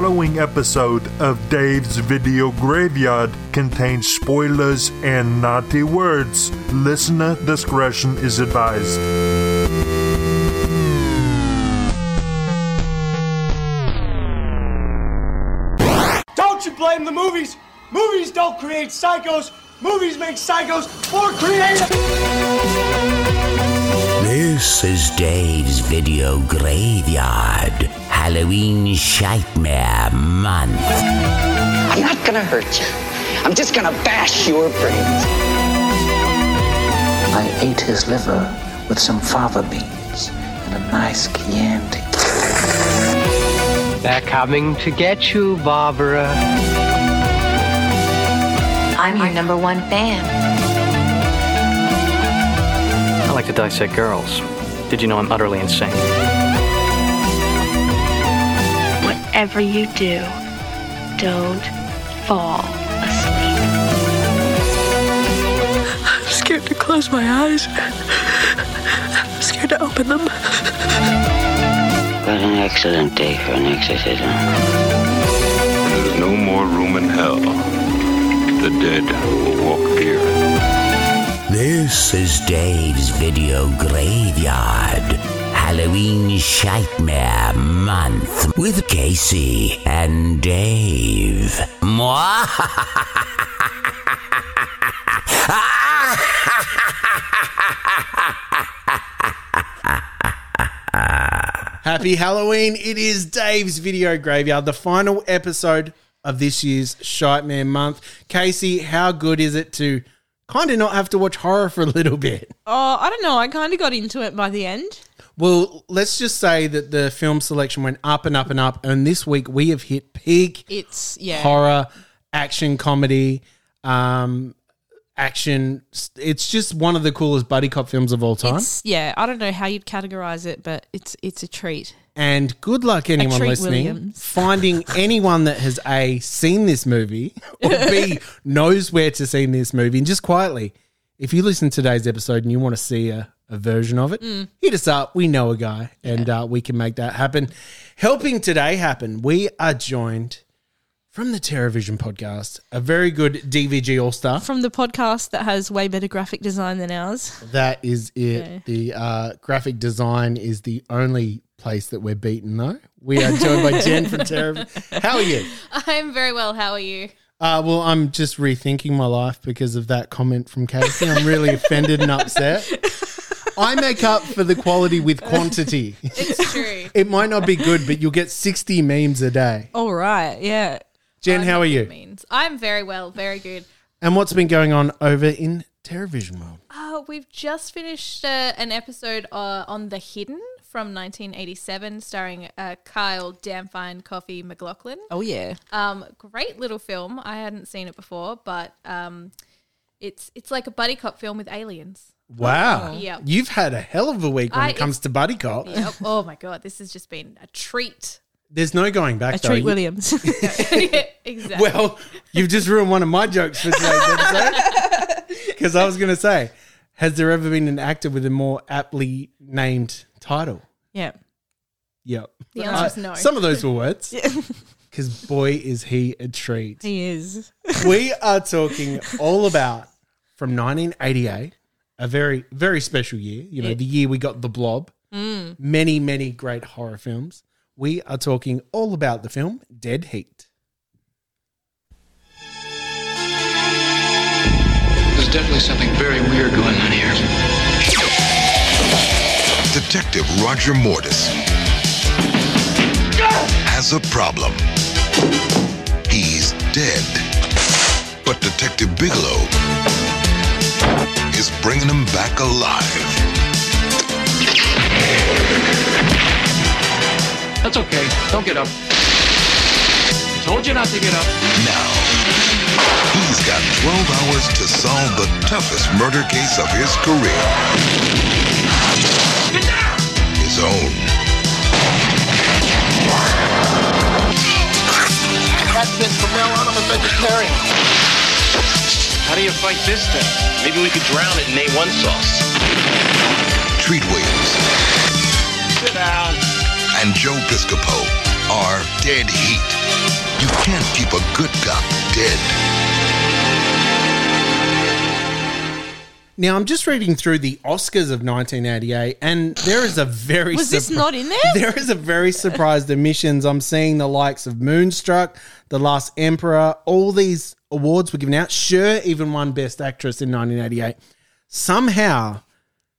following episode of Dave's Video Graveyard contains spoilers and naughty words. Listener discretion is advised. Don't you blame the movies! Movies don't create psychos! Movies make psychos more creative! This is Dave's Video Graveyard Halloween Shitmare Month. I'm not gonna hurt you. I'm just gonna bash your brains. I ate his liver with some fava beans and a nice Chianti. They're coming to get you, Barbara. I'm your number one fan. I like to dissect girls. Did you know I'm utterly insane? Whatever you do, don't fall asleep. I'm scared to close my eyes. I'm scared to open them. What an excellent day for an exorcism. There's no more room in hell. The dead will walk here. This is Dave's Video Graveyard Halloween Shitmare Month with Casey and Dave. Mwah! Happy Halloween. It is Dave's Video Graveyard, the final episode of this year's Shite month. Casey, how good is it to kind of not have to watch horror for a little bit? Oh, I don't know. I kind of got into it by the end. Well, let's just say that the film selection went up and up and up, and this week we have hit peak It's yeah. horror, action comedy, um, action. It's just one of the coolest buddy cop films of all time. It's yeah. I don't know how you'd categorize it, but it's it's a treat. And good luck, anyone treat listening, Williams. finding anyone that has A, seen this movie, or B, knows where to see this movie. And just quietly, if you listen to today's episode and you want to see a, a version of it, Mm. hit us up. We know a guy, and uh, we can make that happen. Helping today happen, we are joined from the TerraVision podcast, a very good DVG All Star. From the podcast that has way better graphic design than ours. That is it. Yeah. The uh, graphic design is the only place that we're beaten, though. We are joined by Jen from Terra. How are you? I'm very well. How are you? Uh, well, I'm just rethinking my life because of that comment from Casey. I'm really offended and upset. I make up for the quality with quantity. It's true. it might not be good, but you'll get 60 memes a day. All right. Yeah. Jen, how are you? Means I'm very well. Very good. And what's been going on over in TerraVision world? Uh, we've just finished uh, an episode uh, on The Hidden from 1987, starring uh, Kyle Damfine Coffee MacLachlan. Oh yeah. Um, great little film. I hadn't seen it before, but um, it's it's like a buddy cop film with aliens. Wow. Oh. Yep. You've had a hell of a week when I- it comes to Buddy Cop. Yep. Oh, oh my god, this has just been a treat. There's no going back, A though. treat You- Williams. exactly. Well, you've just ruined one of my jokes for today's episode. Because I was going to say, has there ever been an actor with a more aptly named title? yeah. Yep. The uh, answer is no. Some of those were words. Because boy, is he a treat. He is. we are talking all about from 1988, a very, very special year. You know, Yeah. the year we got The Blob, Mm. many, many great horror films. We are talking all about the film Dead Heat. There's definitely something very weird going on here. Detective Roger Mortis has a problem. He's dead. But Detective Bigelow Don't get up. I told you not to get up. Now, he's got 12 hours to solve the toughest murder case of his career. His own. That kid from now on, I'm a vegetarian. How do you fight this thing? Maybe we could drown it in A1 sauce. Treat Williams Sit down. and Joe Piscopo are dead heat. You can't keep a good cop dead. Now I'm just reading through the Oscars of 1988, and there is a very Was this not in there? There is a very surprised omissions. I'm seeing the likes of Moonstruck, The Last Emperor, all these awards were given out. Sure, even won Best Actress in 1988. Somehow,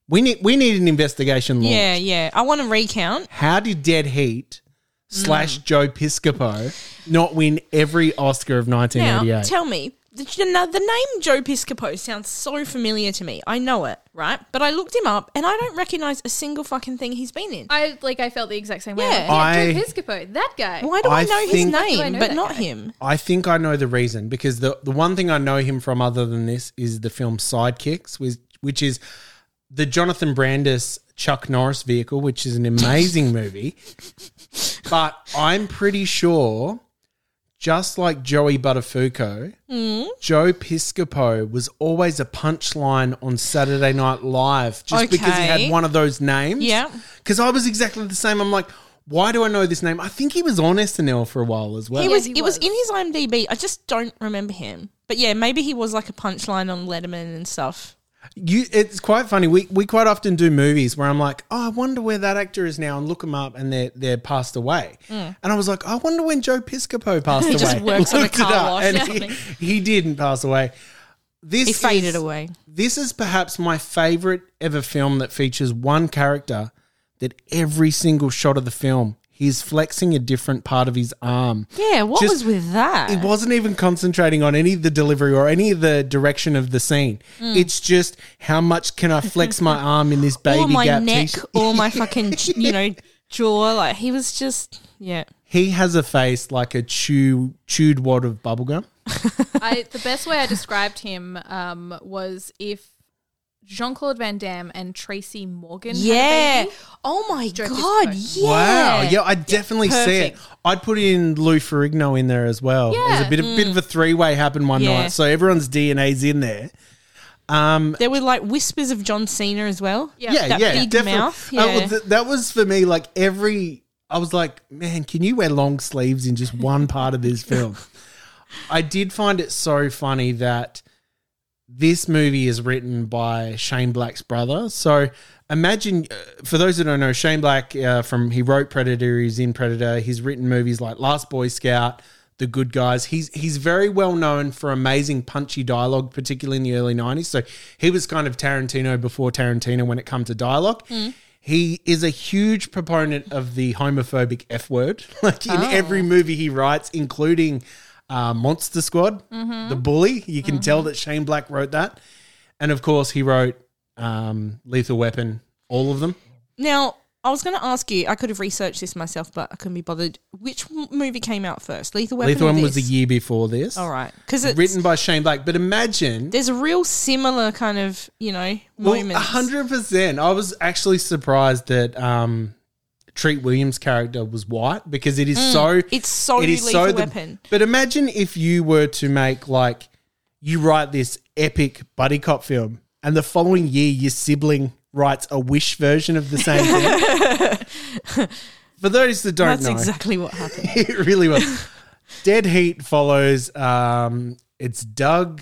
we need we need an investigation. Launched. Yeah, yeah. I want to recount. How did Dead Heat slash mm. Joe Piscopo not win every Oscar of 1988? Now, tell me, the, the the name Joe Piscopo sounds so familiar to me. I know it, right? But I looked him up and I don't recognize a single fucking thing he's been in. I like. I felt the exact same way. Yeah. Yeah, I- Joe Piscopo, that guy. Why do I, I know his think- Why do I name know but that not guy? him? I think I know the reason because the the one thing I know him from other than this is the film Sidekicks, which, which is the Jonathan Brandis Chuck Norris vehicle, which is an amazing movie. But I'm pretty sure, just like Joey Buttafuoco, Mm. Joe Piscopo was always a punchline on Saturday Night Live just because he had one of those names. Yeah. Because I was exactly the same. I'm like, why do I know this name? I think he was on SNL for a while as well. he Yeah, was. he it was was. in his IMDb. I just don't remember him. But yeah, maybe he was like a punchline on Letterman and stuff. You, it's quite funny. We we quite often do movies where I'm like, oh, I wonder where that actor is now, and look them up, and they're they're passed away. Mm. And I was like, I wonder when Joe Piscopo passed He away. just works on a car wash, and he, he didn't pass away. This He faded is- away. This is perhaps my favorite ever film that features one character that every single shot of the film he's flexing a different part of his arm. Yeah, what Just- was with that? It wasn't even concentrating on any of the delivery or any of the direction of the scene. Mm. It's just how much can I flex my arm in this baby or my gap neck, t-shirt? or my fucking, you know, jaw. Like he was just, yeah. He has a face like a chew chewed wad of bubblegum. I the best way I described him um, was if Jean Claude Van Damme and Tracy Morgan. Yeah. Had a baby. Oh my Joe god. Yeah. Wow. Yeah, I definitely see it. perfect. I'd put in Lou Ferrigno in there as well. There's Yeah. a bit of bit of a three way happened one Mm. Yeah. night. So everyone's DNA's in there. Um There were like whispers of John Cena as well. yeah, that yeah, big definitely. mouth. Uh, Yeah. well, th- that was for me like every I was like, man, can you wear long sleeves in just one part of this film? I did find it so funny that this movie is written by Shane Black's brother. So imagine, uh, for those that don't know, Shane Black uh, from he wrote Predator, he's in Predator, he's written movies like Last Boy Scout, The Good Guys. He's he's very well known for amazing punchy dialogue, particularly in the early '90s. So he was kind of Tarantino before Tarantino when it comes to dialogue. He is a huge proponent of the homophobic F word, like in Oh. every movie he writes, including uh, Monster Squad, Mm-hmm. the bully. You can tell that Shane Black wrote that, and of course he wrote um, Lethal Weapon, all of them. Now, I was going to ask you. I could have researched this myself, but I couldn't be bothered. Which movie came out first? Lethal Weapon. Lethal Weapon was the year before this. All right, because it's written by Shane Black. But imagine There's a real similar kind of you know Well, moments. hundred percent. I was actually surprised that um, Treat Williams' character was white because it is Mm, so. it's so it is Lethal the- Weapon. But imagine if you were to make like you write this epic buddy cop film, and the following year your sibling writes a Wish version of the same thing. For those that don't know That's know, exactly what happened. it really was. Dead Heat follows. Um, it's Doug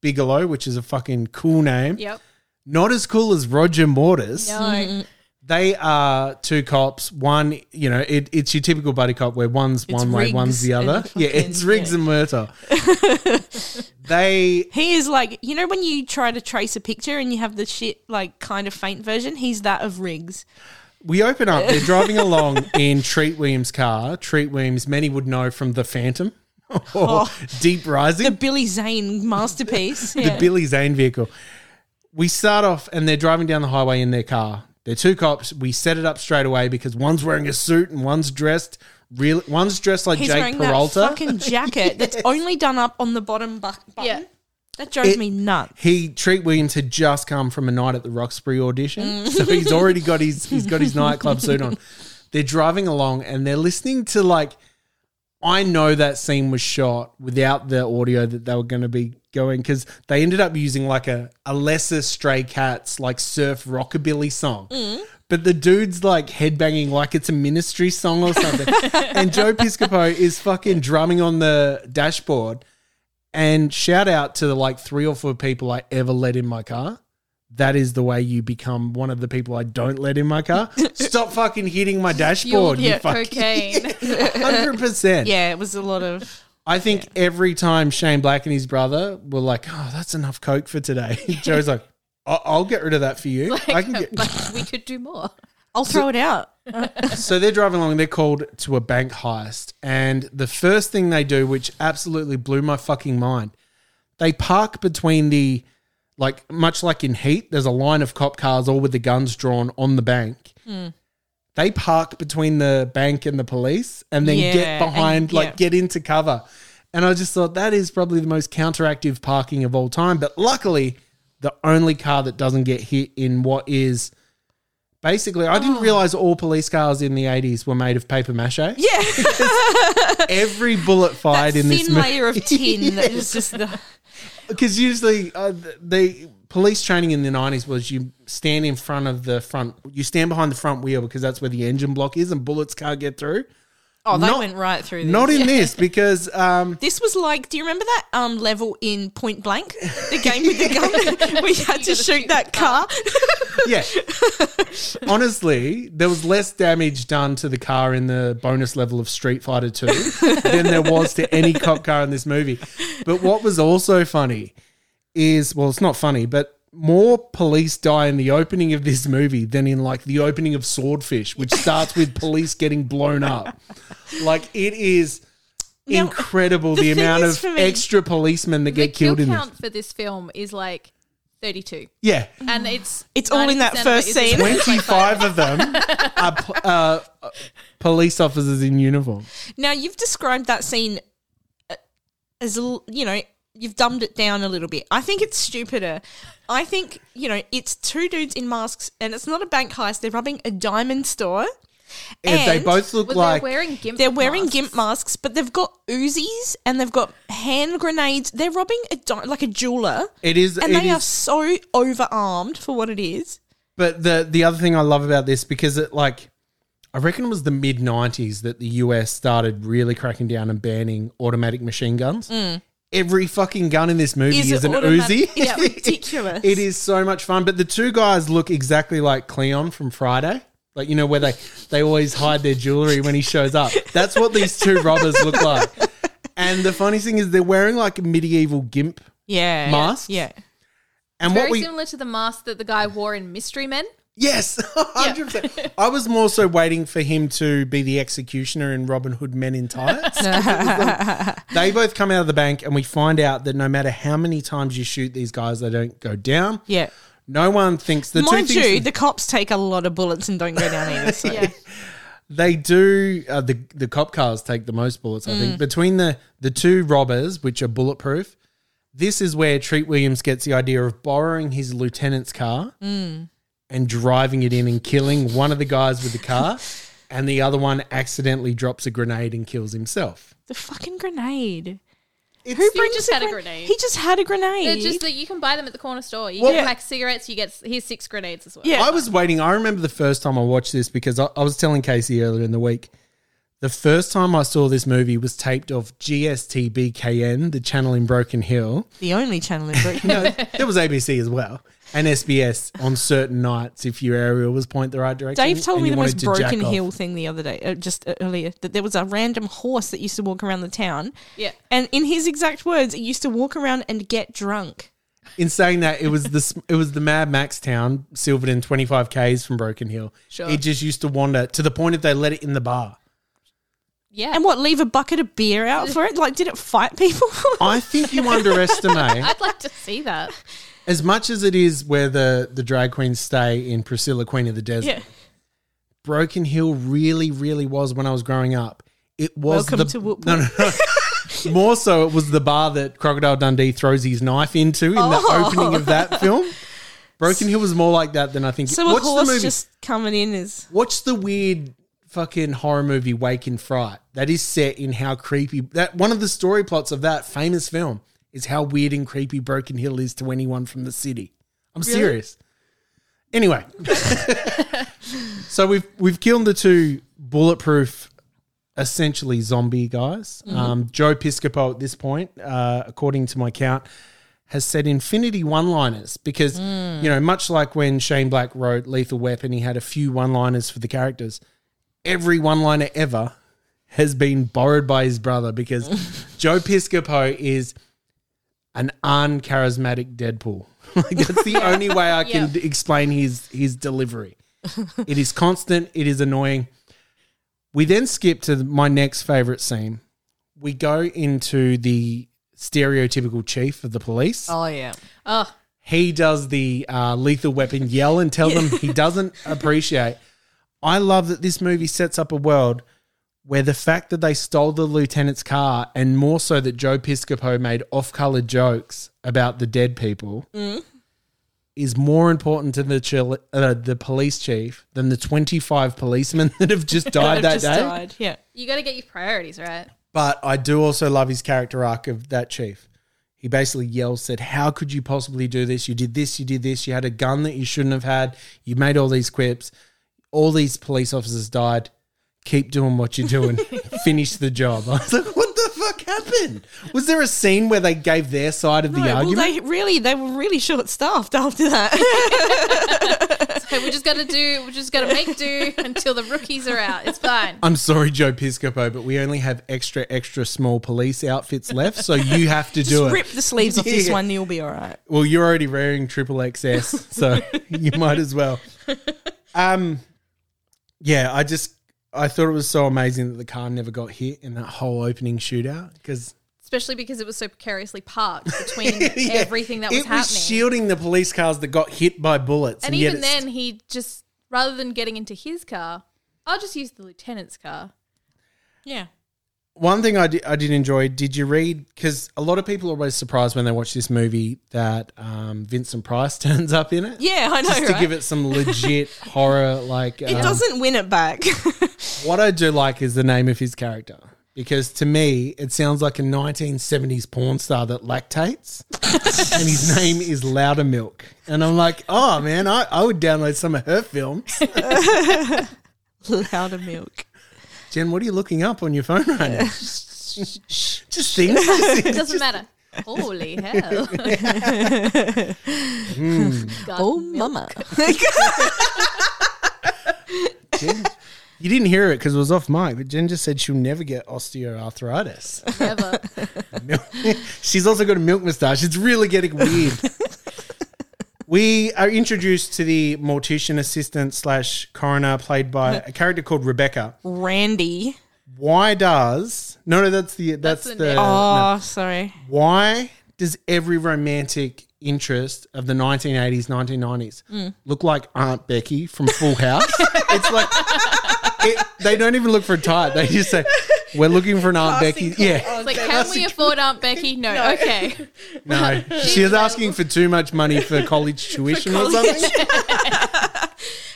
Bigelow, which is a fucking cool name. Yep. Not as cool as Roger Mortis. No. They are two cops. One, you know, it, it's your typical buddy cop where one's It's one way, Riggs one's the and other. Yeah, fucking- it's Riggs yeah. and Murtaugh. they He is like you know when you try to trace a picture and you have the shit like kind of faint version. He's that of Riggs. we open up. They're driving along in Treat Williams' car. Treat Williams, many would know from The Phantom or Oh. Deep Rising. The Billy Zane masterpiece. the Yeah. Billy Zane vehicle. We start off and they're driving down the highway in their car. They're two cops. We set it up straight away because one's wearing a suit and one's dressed real. One's dressed like He's Jake wearing Peralta. that fucking jacket that's only done up on the bottom bu- button. Yeah. That drove It- me nuts. he Treat Williams had just come from a night at the Roxbury audition, Mm. so he's already got his he's got his nightclub suit on. They're driving along and they're listening to like I know that scene was shot without the audio that they were going to be going because they ended up using like a, a lesser Stray Cats like surf rockabilly song. Mm. but the dude's like headbanging like it's a ministry song or something. and Joe Piscopo is fucking drumming on the dashboard. And shout out to the like three or four people I ever let in my car. That is the way you become one of the people I don't let in my car. Stop fucking hitting my dashboard. you yeah, fucking- cocaine. 100%. Yeah, it was a lot of. I think every time Shane Black and his brother were like, "Oh, that's enough coke for today," Joe's like, "I- "I'll get rid of that for you. I can get." but we could do more. I'll throw it out. so they're driving along. They're called to a bank heist, and the first thing they do, which absolutely blew my fucking mind, they park between the, like much like in Heat, there's a line of cop cars all with the guns drawn on the bank. Hmm. They park between the bank and the police, and then Yeah, get behind, and- like yeah. get into cover. And I just thought that is probably the most counteractive parking of all time. But luckily, the only car that doesn't get hit in what is basically, I Oh. didn't realize all police cars in the 80s were made of paper mache. Yeah. Every bullet fired in this Thin movie. layer of tin that is just the. Because usually uh, the, the police training in the 90s was you stand in front of the front, you stand behind the front wheel because that's where the engine block is and bullets can't get through. Oh, they Not- went right through this. Not in this because um, This was like, do you remember that um, level in Point Blank, the game with the gun, we had to shoot that car? yeah. Honestly, there was less damage done to the car in the bonus level of Street Fighter 2 than there was to any cop car in this movie. But what was also funny is, well, it's not funny, but more police die in the opening of this movie than in like the opening of Swordfish, which starts with police getting blown up. Like it is Now, incredible the the, amount of me- extra policemen that The get kill killed in this. for this film is like 32. Yeah. And it's It's all in that 90% of it first scene. 25 of them are p- uh, police officers in uniform. Now you've described that scene uh, as you know you've dumbed it down a little bit. I think it's stupider. I think you know it's two dudes in masks and it's not a bank heist. They're robbing a diamond store. If they both look well, like they're wearing gimp They're wearing masks. gimp masks, but they've got Uzis and they've got hand grenades. They're robbing a di- like a jeweler, it is. and it they are is- so overarmed for what it is. but the the other thing I love about this because it like I reckon it was the mid '90s that the US started really cracking down and banning automatic machine guns. Mm. Every fucking gun in this movie Is is, an automatic? Uzi. It's ridiculous. it is so much fun. But the two guys look exactly like Cleon from Friday. Like you know where they they always hide their jewelry when he shows up. That's what these two robbers look like. And the funny thing is they're wearing like medieval gimp Yeah, masks. Yeah, And Very what we similar to the mask that the guy wore in Mystery Men. Yes, 100%. I was more so waiting for him to be the executioner in Robin Hood Men in Tights. they both come out of the bank, and we find out that no matter how many times you shoot these guys, they don't go down. yeah. No one thinks the Mind two you, things the cops take a lot of bullets and don't go down either. So. Yeah. they do. Uh, the the cop cars take the most bullets. I Mm. think between the the two robbers, which are bulletproof. This is where Treat Williams gets the idea of borrowing his lieutenant's car Mm. And driving it in and killing one of the guys with the car, and the other one accidentally drops a grenade and kills himself. The fucking grenade. Who brings just a had a gren- grenade? He just had a grenade. They're just that you can buy them at the corner store. You Well- get Yeah. like cigarettes. You get here's six grenades as well. Yeah. I was waiting. I remember the first time I watched this because I, I was telling Casey earlier in the week. The first time I saw this movie was taped off GSTBKN, the channel in Broken Hill. the only channel in Britain. No, there was ABC as well, and SBS on certain nights if your aerial was point the right direction. Dave told me the most to jack broken off. hill thing the other day, uh, just uh, earlier, that there was a random horse that used to walk around the town. Yeah. And in his exact words, it used to walk around and get drunk. In saying that, it was the it was the Mad Max town, Silverton, twenty five k's from Broken Hill. Sure. It just used to wander to the point of they let it in the bar. Yeah. And what, leave a bucket of beer out for it? Like, did it fight people? I think you underestimate I'd like to see that. As much as it is where the the drag queens stay in Priscilla, Queen of the Desert. yeah. Broken Hill really, really was when I was growing up. It was Welcome the to Whoop no, no, no. More so, it was the bar that Crocodile Dundee throws his knife into in the Oh. opening of that film. Broken Hill was more like that than I think. So a Watch the horse movie. just coming in is. Watch the weird fucking horror movie Wake in Fright. That is set in how creepy that one of the story plots of that famous film is how weird and creepy Broken Hill is to anyone from the city. I'm Really? serious. Anyway, so we've we've killed the two bulletproof, essentially zombie guys. Mhm. Um, Joe Piscopo at this point, uh, according to my count, has said infinity one-liners because Mm. you know much like when Shane Black wrote Lethal Weapon, he had a few one-liners for the characters. Every one-liner ever has been borrowed by his brother because Joe Piscopo is an uncharismatic Deadpool. like that's the only way I can Yeah. d- explain his his delivery. it is constant. It is annoying. We then skip to my next favorite scene. We go into the stereotypical chief of the police. Oh yeah. Oh, He does the uh, lethal weapon yell and tell them he doesn't appreciate. I love that this movie sets up a world where the fact that they stole the lieutenant's car and more so that Joe Piscopo made off-color jokes about the dead people Mm. is more important to the chil- uh, the police chief than the 25 policemen that have just died that Just day. died, Yeah. you got to get your priorities right. But I do also love his character arc of that chief. He basically yells, said, How could you possibly do this? You did this, you did this, you had a gun that you shouldn't have had, you made all these quips, all these police officers died. Keep doing what you're doing. Finish the job. I was like, what the fuck happened? Was there a scene where they gave their side of the No, well, argument? they really they were really short staffed after that. So we're just gonna do. We're just gonna make do until the rookies are out. It's fine. I'm sorry, Joe Piscopo, but we only have extra, extra small police outfits left, so you have to do Just it. rip the sleeves off this Yeah. one, and you'll be all right. Well, you're already wearing triple XS, so you might as well. Um, yeah, I just I thought it was so amazing that the car never got hit in that whole opening shootout because Especially because it was so precariously parked between everything that was it happening. shielding the police cars that got hit by bullets, and yet even it's- then, he just rather than getting into his car, I'll just use the lieutenant's car. Yeah. One thing I did, I did enjoy. Did you read? Because a lot of people are always surprised when they watch this movie that um, Vincent Price turns up in it. Yeah, I know, Just to right? give it some legit horror, like It um, doesn't win it back. What I do like is the name of his character because to me it sounds like a 1970s porn star that lactates, and his name is Louder Milk. And I'm like, oh man, I, I would download some of her films. Louder milk. Jen, what are you looking up on your phone right now? Just things. It doesn't matter. Holy hell! Mm. Oh, milk. mama. Jen, you didn't hear it because it was off mic, but Jen just said she'll never get osteoarthritis. Never. She's also got a milk moustache. It's really getting weird. We are introduced to the mortician assistant slash coroner, played by a character called Rebecca. Randy. Why does no no that's the that's, the the. Oh, no. sorry. why does every romantic interest of the 1980s 1990s Mm. look like Aunt Becky from Full House? it's like it, they don't even look for a type. They just say we're looking for an Aunt Becky. Yeah. It's like, can we afford Aunt Becky? No. Okay. No, she was asking for too much money for college tuition or something.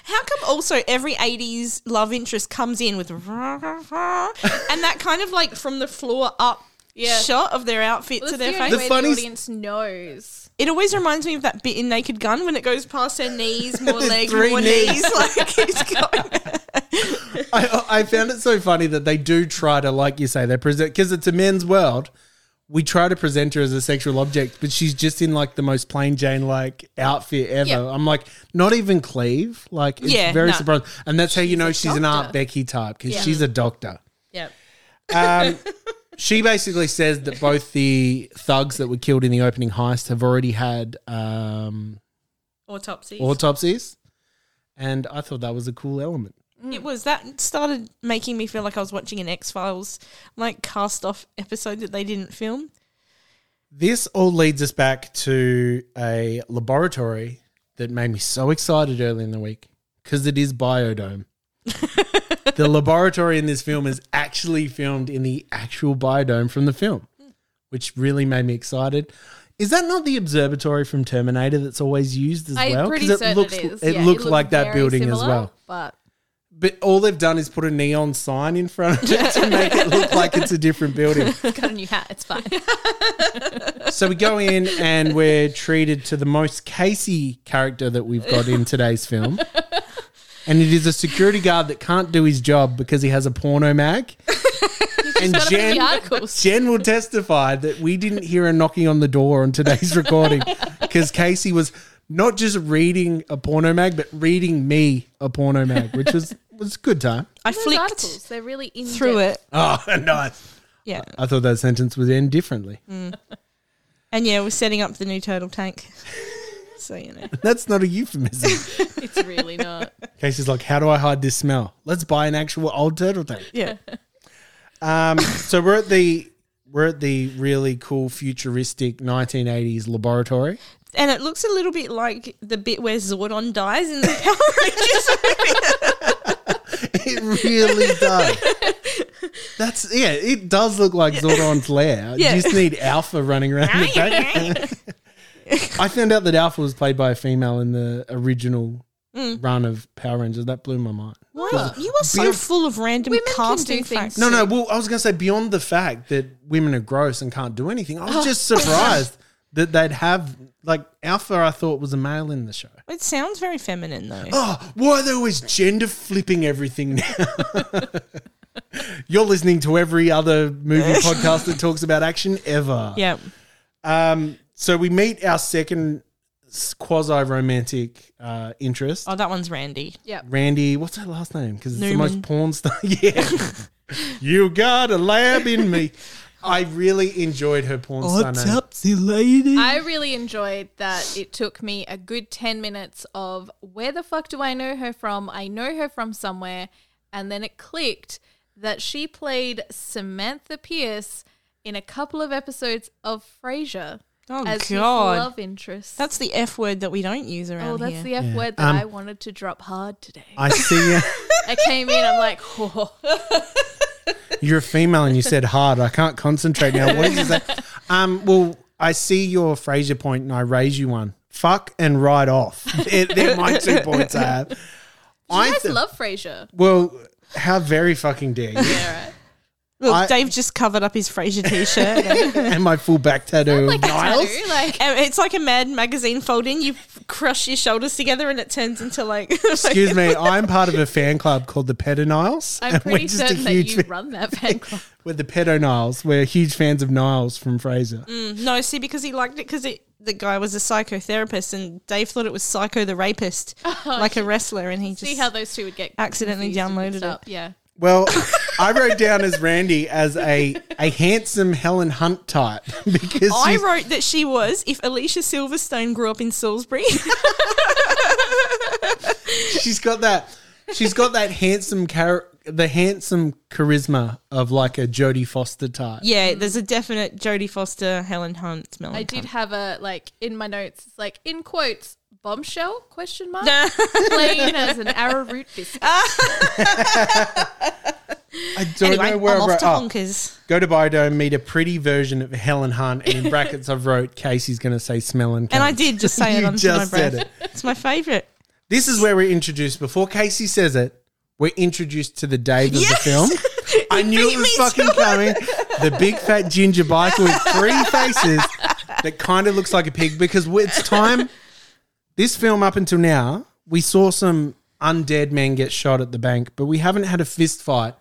How come also every 80s love interest comes in with and that kind of like from the floor up Yeah. shot of their outfit Well, to their the only face? way funny- the audience knows. It always reminds me of that bit in Naked Gun when it goes past her knees, more legs, more knees. knees. Like it's going. I, I found it so funny that they do try to, like you say, they present because it's a men's world. We try to present her as a sexual object, but she's just in like the most plain Jane like outfit ever. Yeah. I'm like, not even Cleve. Like, it's Yeah, very no. surprising, and that's how you know she's an Aunt doctor. Becky type because Yeah. she's a doctor. Yep. Um, she basically says that both the thugs that were killed in the opening heist have already had um, Autopsies. autopsies, and I thought that was a cool element. Mm. It was that started making me feel like I was watching an X Files like cast off episode that they didn't film. This all leads us back to a laboratory that made me so excited early in the week because it is Biodome. the laboratory in this film is actually filmed in the actual biodome from the film, which really made me excited. Is that not the observatory from Terminator that's always used as I'm well? pretty 'Cause certain it looks it is. it Yeah, looks like that very building as well. But But all they've done is put a neon sign in front of it to make it look like it's a different building. It's got a new hat. It's fine. So we go in and we're treated to the most Casey character that we've got in today's film. And it is a security guard that can't do his job because he has a porno mag. and gotta put in the Jen. Jen will testify that we didn't hear a knocking on the door on today's recording because Casey was not just reading a porno mag, but reading me a porno mag, which was was a good time. I Those flicked articles, they're really in through it. Oh, nice. Yeah. I thought that sentence would end differently. Mm. And yeah, we're setting up the new turtle tank. So you know. That's not a euphemism. It's really not. Casey's like, how do I hide this smell? Let's buy an actual old turtle tank. Yeah. Um, so we're at the we're at the really cool futuristic 1980s laboratory. And it looks a little bit like the bit where Zordon dies in the Power Rangers movie. It really does. That's yeah, it does look like Zordon's lair. Yeah. You just need Alpha running around the back. I found out that Alpha was played by a female in the original Mm. run of Power Rangers. That blew my mind. Wow, you are so Beyond- full of random Women can casting do things. facts. No, no. Well, I was going to say beyond the fact that women are gross and can't do anything. I was just surprised that they'd have like Alpha. I thought was a male in the show. It sounds very feminine though. Oh, why are they always gender flipping everything now? You're listening to every other movie podcast that talks about action ever. Yeah. Um. So we meet our second quasi romantic uh, interest. Oh, that one's Randy. Yep. Randy, what's her last name? Because it's the Newman. most porn star. yeah. you got a lab in me. I really enjoyed her porn star name. lady? I really enjoyed that it took me a good 10 minutes of where the fuck do I know her from? I know her from somewhere. And then it clicked that she played Samantha Pierce in a couple of episodes of Frasier Oh as his God, love interest. that's the F word that we don't use around here. oh, that's here. the F Yeah. word that Um, I wanted to drop hard today. I see you. I came in, I'm like, oh. You're a female and you said hard. I can't concentrate now. What you say? Um, well, I see your Frasier point and I raise you one. Fuck and right off. They're, they're my two points I have. You I guys th- love Frasier. Well, how very fucking dare you? Yeah, right. Look, I- Dave just covered up his Frasier t-shirt. and my full back tattoo Like of a Niles. tattoo, like And it's like a Mad magazine folding. You crush your shoulders together, and it turns into like. Excuse me, I'm part of a fan club called the Pedo Niles. I'm and we're pretty just a certain that huge you fan- run that fan club. We're the Pedo Niles. We're huge fans of Niles from Frasier. Mm, no, see, because he liked it because the guy was a psychotherapist, and Dave thought it was Psycho the rapist, like a wrestler, and he just See how those two would get accidentally confused and downloaded mixed it. up. Yeah. Well, I wrote down as Randy as a a handsome Helen Hunt type because I she's- wrote that she was if Alicia Silverstone grew up in Salisbury. she's got that she's got that handsome char- the handsome charisma of like a Jodie Foster type. yeah, there's a definite Jodie Foster, Helen Hunt smell. I did have a like in my notes. It's like in quotes bombshell question mark plain as an arrowroot biscuit. I don't Anyway, know where I'm off to Honkers. go to Biodome, meet a pretty version of Helen Hunt, and in brackets I've wrote Casey's going to say smelling. And I did just say it just said it. It's my favourite. This is where we're introduced. Before Casey says it, we're introduced to the Dave of the film. I knew it was fucking coming. The big fat ginger biker with three faces that kind of looks like a pig because it's time. This film, up until now, we saw some undead men get shot at the bank, but we haven't had a fist fight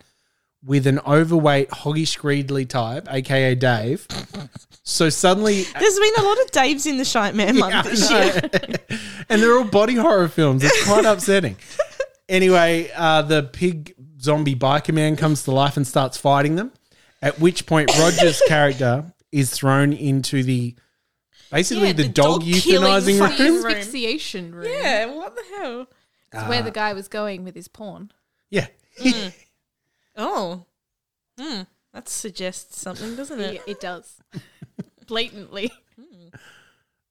with an overweight Hoggy Screedley type, aka Dave. So suddenly, There's been a lot of Daves in the Shite Man month this year. and they're all body horror films. It's quite upsetting. Anyway, uh, the pig zombie biker man comes to life and starts fighting them. At which point, Roger's character is thrown into the basically Yeah, the, the dog, dog euthanizing room. room. Asphyxiation room. Yeah, what the hell? It's where the guy was going with his porn. Yeah. Oh. Hmm. That suggests something, doesn't it? Yeah, it does. Blatantly.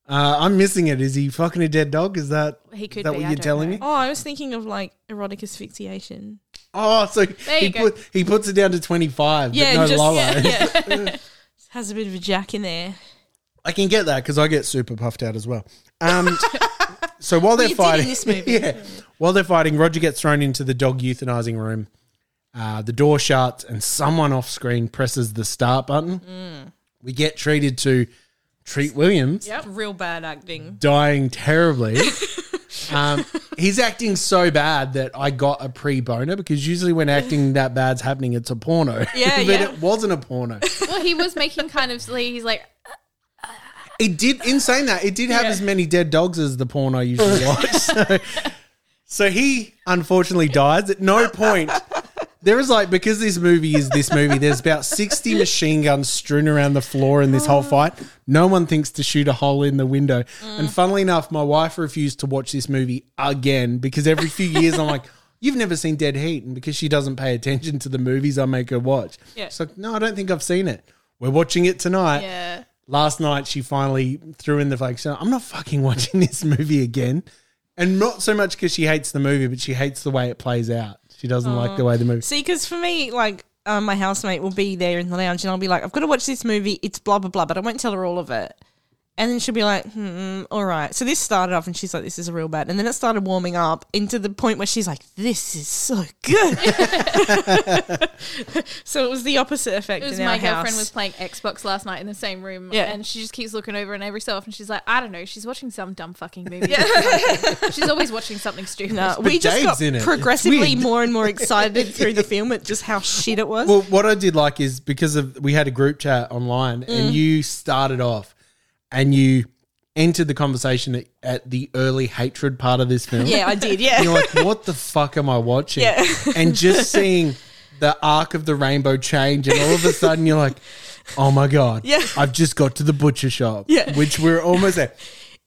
Uh, I'm missing it. Is he fucking a dead dog? Is that He could is that be, what I you're don't telling know. me? Oh, I was thinking of like erotic asphyxiation. Oh, so There he go. put he puts it down to 25, Yeah, but no just lower. yeah, yeah. Has a bit of a jack in there. I can get that because I get super puffed out as well. Um, so while they're you fighting, this movie. yeah, while they're fighting, Roger gets thrown into the dog euthanizing room. Uh, the door shuts, and someone off screen presses the start button. Mm. We get treated to Treat Williams Yep. Real bad acting. dying terribly. um, he's acting so bad that I got a pre boner because usually when acting that bad's happening, it's a porno. Yeah, but yeah. it wasn't a porno. well, he was making kind of like he's like It did. In saying that, it did have as many dead dogs as the porn I usually watch. So, so he unfortunately dies. At no point. There is like because this movie is this movie. There's about sixty machine guns strewn around the floor in this whole fight. No one thinks to shoot a hole in the window. And funnily enough, my wife refused to watch this movie again because every few years I'm like, "You've never seen Dead Heat," and because she doesn't pay attention to the movies I make her watch, Yeah. she's like, "No, I don't think I've seen it." We're watching it tonight. yeah. Last night, she finally threw in the flag. So I'm not fucking watching this movie again. And not so much because she hates the movie, but she hates the way it plays out. She doesn't like the way the movie. See, because for me, like, um, my housemate will be there in the lounge and I'll be like, I've got to watch this movie. It's blah, blah, blah, but I won't tell her all of it. And then she'll be like, hmm, all right. So this started off and she's like, this is a real bad. And then it started warming up into the point where she's like, this is so good. so it was the opposite effect It was in my our girlfriend house. was playing Xbox last night in the same room, Yeah. and she just keeps looking over, and every so often she's like, "I don't know," she's watching some dumb fucking movie. she's always watching something stupid. no, we just Dave's got in progressively weird. more and more excited through the film at just how shit it was. Well, what I did like is because of we had a group chat online, Mm. and you started off, and you entered the conversation at, at the early hatred part of this film. Yeah, I did, yeah. You're like, what the fuck am I watching? Yeah. and just seeing the arc of the rainbow change, and all of a sudden you're like, oh my god, Yeah. I've just got to the butcher shop. Yeah. which we're almost at.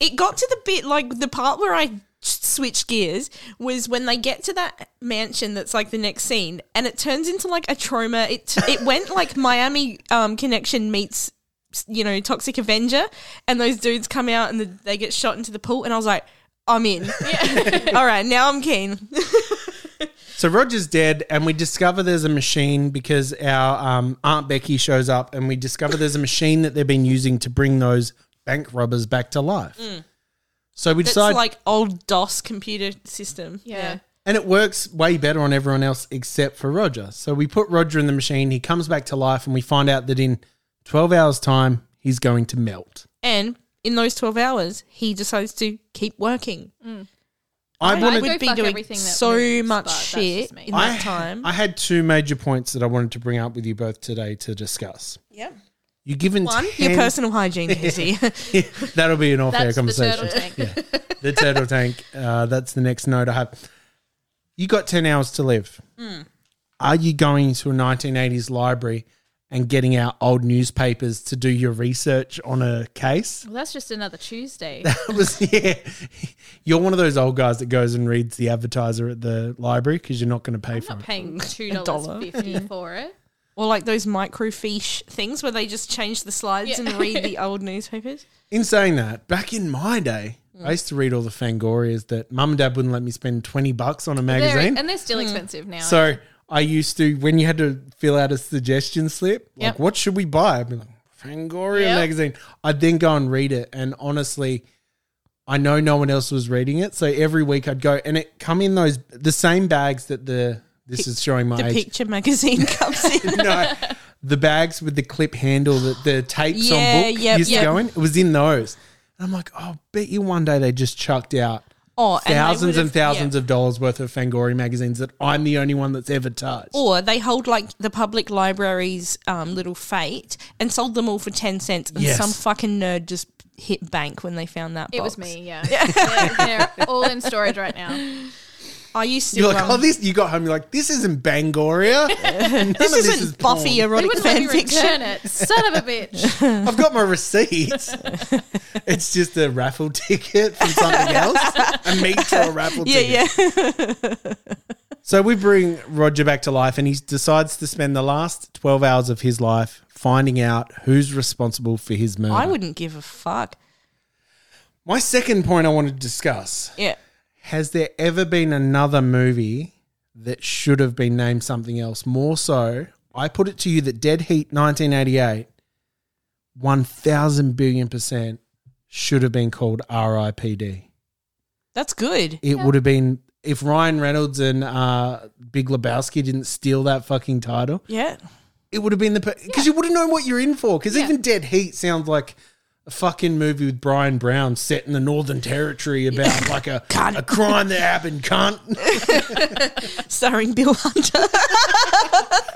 it got to the bit like the part where I switched gears was when they get to that mansion that's like the next scene and it turns into like a trauma it it went like Miami um connection meets you know Toxic Avenger and those dudes come out and the, they get shot into the pool and I was like I'm in all right now I'm keen So Roger's dead, and we discover there's a machine because our um, Aunt Becky shows up, and we discover there's a machine that they've been using to bring those bank robbers back to life. So we it's decide, like old DOS computer system Yeah. and it works way better on everyone else except for Roger. So we put Roger in the machine. He comes back to life, and we find out that in 12 hours' time, he's going to melt. and in those 12 hours he decides to keep working I I'd wanted. go would be doing everything so moves, much shit just me. in I, that time I had two major points that I wanted to bring up with you both today to discuss. Yep. You given One, 10 your personal hygiene, Izzy. That'll be an off-air That's the conversation. turtle tank. Yeah. The turtle tank. Uh, that's the next note I have. You got 10 hours to live. Mm. Are you going to a 1980s library and getting out old newspapers to do your research on a case? Well, that's just another Tuesday. That was, yeah. You're one of those old guys that goes and reads the advertiser at the library because you're not going to pay I'm for not it. paying two dollars fifty for it. Or like those microfiche things where they just change the slides Yeah. and read the old newspapers. In saying that, back in my day, Mm. I used to read all the Fangorias that mum and dad wouldn't let me spend 20 bucks on a They're- magazine. and they're still expensive now. So I used to, when you had to fill out a suggestion slip, like, Yep. what should we buy? I'd be like, Fangoria Yep. magazine. I'd then go and read it. And honestly, I know no one else was reading it. So every week I'd go and it come in those, the same bags that the, this is showing my The age. picture magazine comes in. no, the bags with the clip handle that the tapes Yeah, on book yep, used yep. to go in. It was in those. And I'm like, oh, bet you one day they just chucked out Oh, and thousands and would've- thousands yeah. of dollars worth of Fangoria magazines that I'm the only one that's ever touched. Or they hold like the public library's um, little fate and sold them all for 10 cents. And Yes. some fucking nerd just hit bank when they found that it was box. me. Yeah, they're, they're all in storage right now. I used to. You're like, um, oh, this. You got home. You're like, this isn't Bangoria. None this of isn't is Buffy porn. They erotic wouldn't let me fan return fiction. it. Son of a bitch. I've got my receipts. it's just a raffle ticket from something else. A meat to a raffle Yeah, ticket. yeah. So we bring Roger back to life, and he decides to spend the last twelve hours of his life finding out who's responsible for his murder. I wouldn't give a fuck. My second point I want to discuss: Yeah. Has there ever been another movie that should have been named something else? More so, I put it to you that Dead Heat 1988 1000 billion percent should have been called RIPD. That's good. It would have been if Ryan Reynolds and uh, Big Lebowski didn't steal that fucking title. Yeah. It would have been the because you wouldn't know what you're in for. Because Yeah. even Dead Heat sounds like a fucking movie with Bryan Brown set in the Northern Territory about like a a crime that happened. Cunt. Starring Bill Hunter.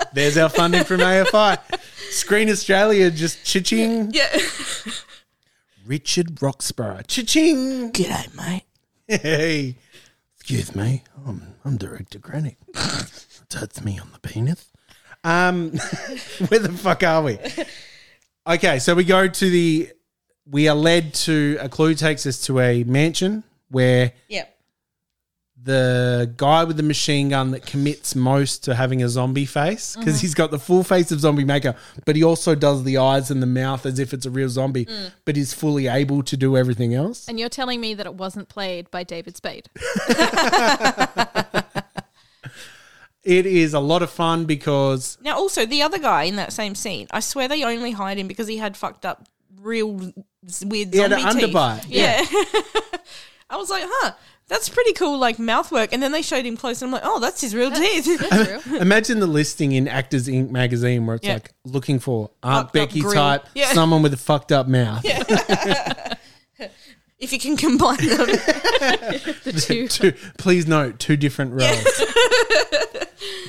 There's our funding from AFI. Screen Australia just chiching. yeah. Richard Roxburgh. Chiching. G'day, mate. Hey. Excuse me. I'm, I'm Director Granick. Touch me on the penis. Um, where the fuck are we? Okay, so we go to the. We are led to a clue takes us to a mansion where Yep. the guy with the machine gun that commits most to having a zombie face because Mhm. he's got the full face of zombie maker, but he also does the eyes and the mouth as if it's a real zombie, Mm. but he's fully able to do everything else. And you're telling me that it wasn't played by David Spade. It is a lot of fun because Now, also the other guy in that same scene, I swear they only hired him because he had fucked up real weird He had zombie an teeth. underbite, Yeah. I was like, huh, that's pretty cool, like mouth work. And then they showed him close, and I'm like, oh, that's his real teeth. Imagine the listing in Actors Inc. magazine where it's Yeah. like looking for Aunt Fucked up Becky grill. type, Yeah. someone with a fucked up mouth. if you can combine them, the two. two, please note, two different roles.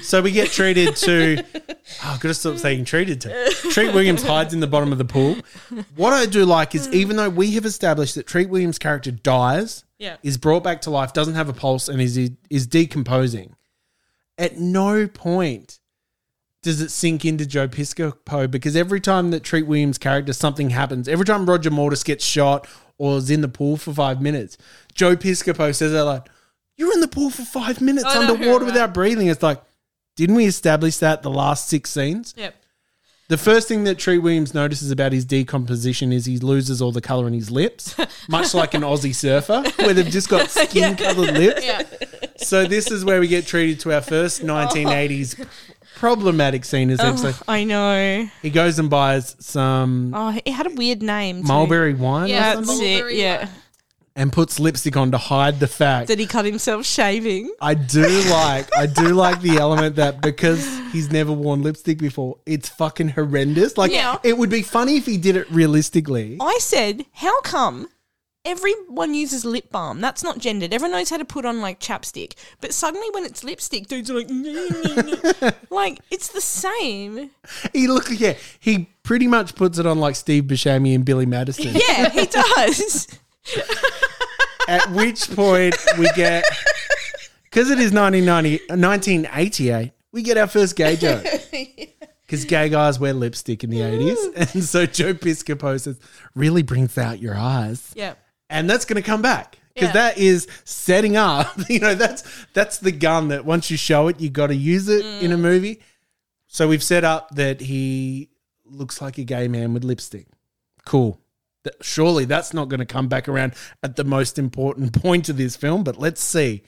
So we get treated to. Oh, I've got to stop saying treated to. Treat Williams hides in the bottom of the pool. What I do like is, even though we have established that Treat Williams' character dies, Yeah. is brought back to life, doesn't have a pulse, and is is decomposing, at no point does it sink into Joe Piscopo because every time that Treat Williams' character something happens, every time Roger Mortis gets shot or is in the pool for five minutes, Joe Piscopo says that like, "You're in the pool for five minutes I know, underwater right. without breathing." It's like, didn't we establish that the last six scenes? Yep. The first thing that Treat Williams notices about his decomposition is he loses all the color in his lips, much like an Aussie surfer, where they've just got skin colored lips. Yeah. So this is where we get treated to our first 1980s problematic scene. Is Oh. I know. He goes and buys some Oh, it had a weird name. too. mulberry wine or Yeah, something that's it. Yeah. And puts lipstick on to hide the fact. That he cut himself shaving. I do like I do like the element that because he's never worn lipstick before, it's fucking horrendous. Like Yeah. it would be funny if he did it realistically. I said, how come everyone uses lip balm? That's not gendered. Everyone knows how to put on like chapstick. But suddenly when it's lipstick, dudes are like, like, it's the same. He look yeah, he pretty much puts it on like Steve Buscemi and Billy Madison. Yeah, he does. At which point we get because it is 1990, 1988, we get our first gay joke. Because gay guys wear lipstick in the 80s. And so Joe Piscopo says, really brings out your eyes. Yeah. And that's going to come back. Because Yeah. that is setting up, you know, that's that's the gun that once you show it, you got to use it in a Mm. movie. So we've set up that he looks like a gay man with lipstick. Cool. Th- Surely that's not going to come back around at the most important point of this film, but let's see.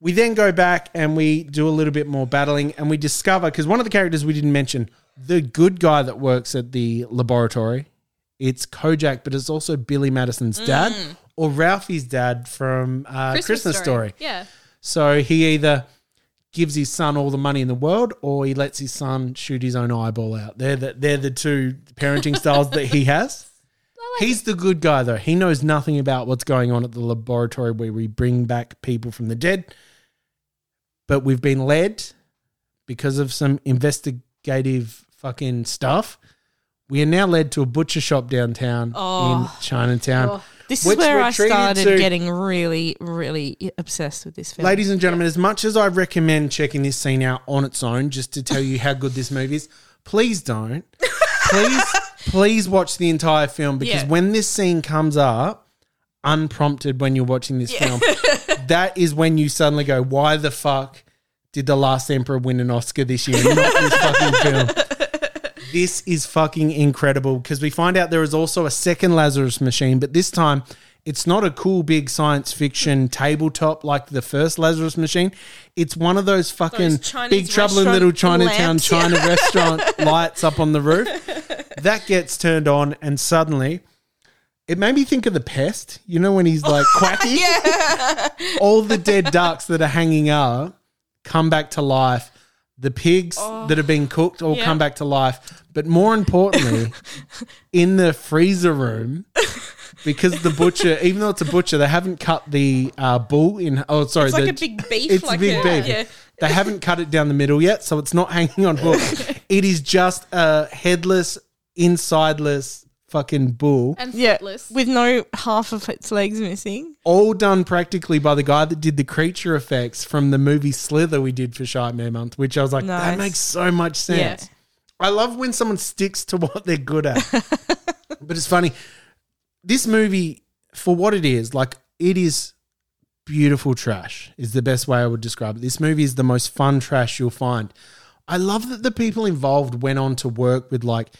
We then go back and we do a little bit more battling and we discover because one of the characters we didn't mention, the good guy that works at the laboratory, it's Kojak, but it's also Billy Madison's dad Mm. or Ralphie's dad from uh, Christmas, Story. Yeah. So he either gives his son all the money in the world or he lets his son shoot his own eyeball out. They're the, they're the two parenting styles that he has. He's the good guy though. He knows nothing about what's going on at the laboratory where we bring back people from the dead. But we've been led because of some investigative fucking stuff. We are now led to a butcher shop downtown Oh. in Chinatown. Oh. This which is where we're I treated started to- getting really, really obsessed with this film. Ladies and gentlemen, as much as I recommend checking this scene out on its own just to tell you how good this movie is, please don't. Please, please watch the entire film because Yeah. when this scene comes up, unprompted when you're watching this film, that is when you suddenly go, why the fuck did The Last Emperor win an Oscar this year? Not this fucking film. This is fucking incredible because we find out there is also a second Lazarus machine, but this time it's not a cool big science fiction tabletop like the first Lazarus machine. It's one of those fucking Those big trouble in little Chinatown lamps, China yeah. restaurant lights up on the roof. that gets turned on, and suddenly it made me think of the pest. You know when he's like quacky? yeah. All the dead ducks that are hanging up come back to life. The pigs that have been cooked all Yeah. come back to life. But more importantly, in the freezer room, because the butcher, even though it's a butcher, they haven't cut the uh, bull in. Oh, sorry, It's like the- a big beef, It's like a big a- beef. yeah. They haven't cut it down the middle yet, so it's not hanging on hook. it is just a headless, insideless fucking bull. And Yeah, with no half of its legs missing. all done practically by the guy that did the creature effects from the movie Slither we did for Shite Man Month, which I was like, that makes so much sense. Yeah. I love when someone sticks to what they're good at. but it's funny. This movie, for what it is, like it is beautiful trash, is the best way I would describe it. This movie is the most fun trash you'll find. I love that the people involved went on to work with like,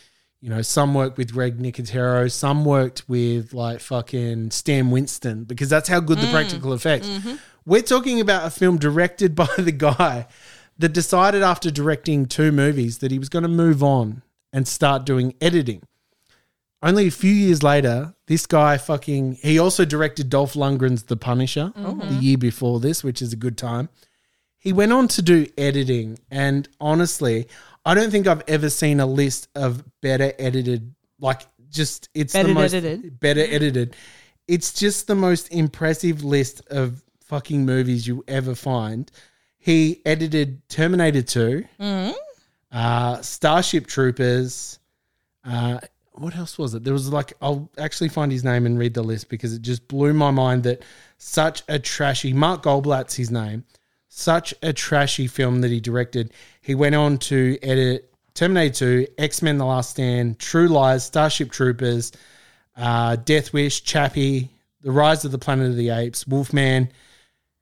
you know, some worked with Greg Nicotero, some worked with like fucking Stan Winston because that's how good the Mm. practical effects. Mm-hmm. We're talking about a film directed by the guy that decided after directing two movies that he was going to move on and start doing editing. Only a few years later, this guy fucking he also directed Dolph Lundgren's The Punisher the year before this, which is a good time. He went on to do editing, and honestly, I don't think I've ever seen a list of better edited, like just it's Better the most edited. better edited. It's just the most impressive list of fucking movies you ever find. He edited Terminator 2, Mm. uh, Starship Troopers. Uh, what else was it? There was like, I'll actually find his name and read the list because it just blew my mind that such a trashy, Mark Goldblatt's his name, such a trashy film that he directed. He went on to edit Terminator 2, X Men The Last Stand, True Lies, Starship Troopers, uh, Death Wish, Chappie, The Rise of the Planet of the Apes, Wolfman,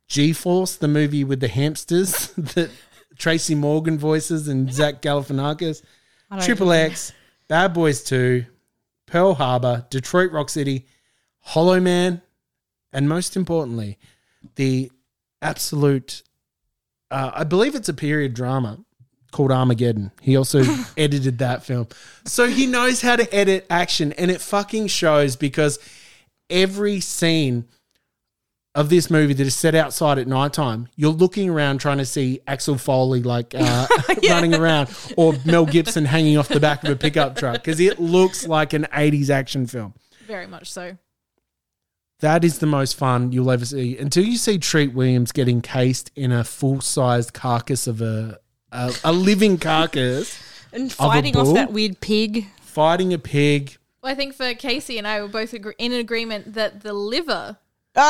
G Force, the movie with the hamsters that Tracy Morgan voices and Zach Galifianakis, Triple. X, Bad Boys 2, Pearl Harbor, Detroit Rock City, Hollow Man, and most importantly, the absolute, uh, I believe it's a period drama called Armageddon. He also edited that film. So he knows how to edit action, and it fucking shows because every scene of this movie that is set outside at nighttime, you're looking around trying to see Axel Foley like uh, running around or Mel Gibson hanging off the back of a pickup truck because it looks like an 80s action film. Very much so. That is the most fun you'll ever see until you see Treat Williams get encased in a full sized carcass of a, a a living carcass And fighting off that weird pig. fighting a pig. Well, I think for Casey and I were both agree- in agreement that the liver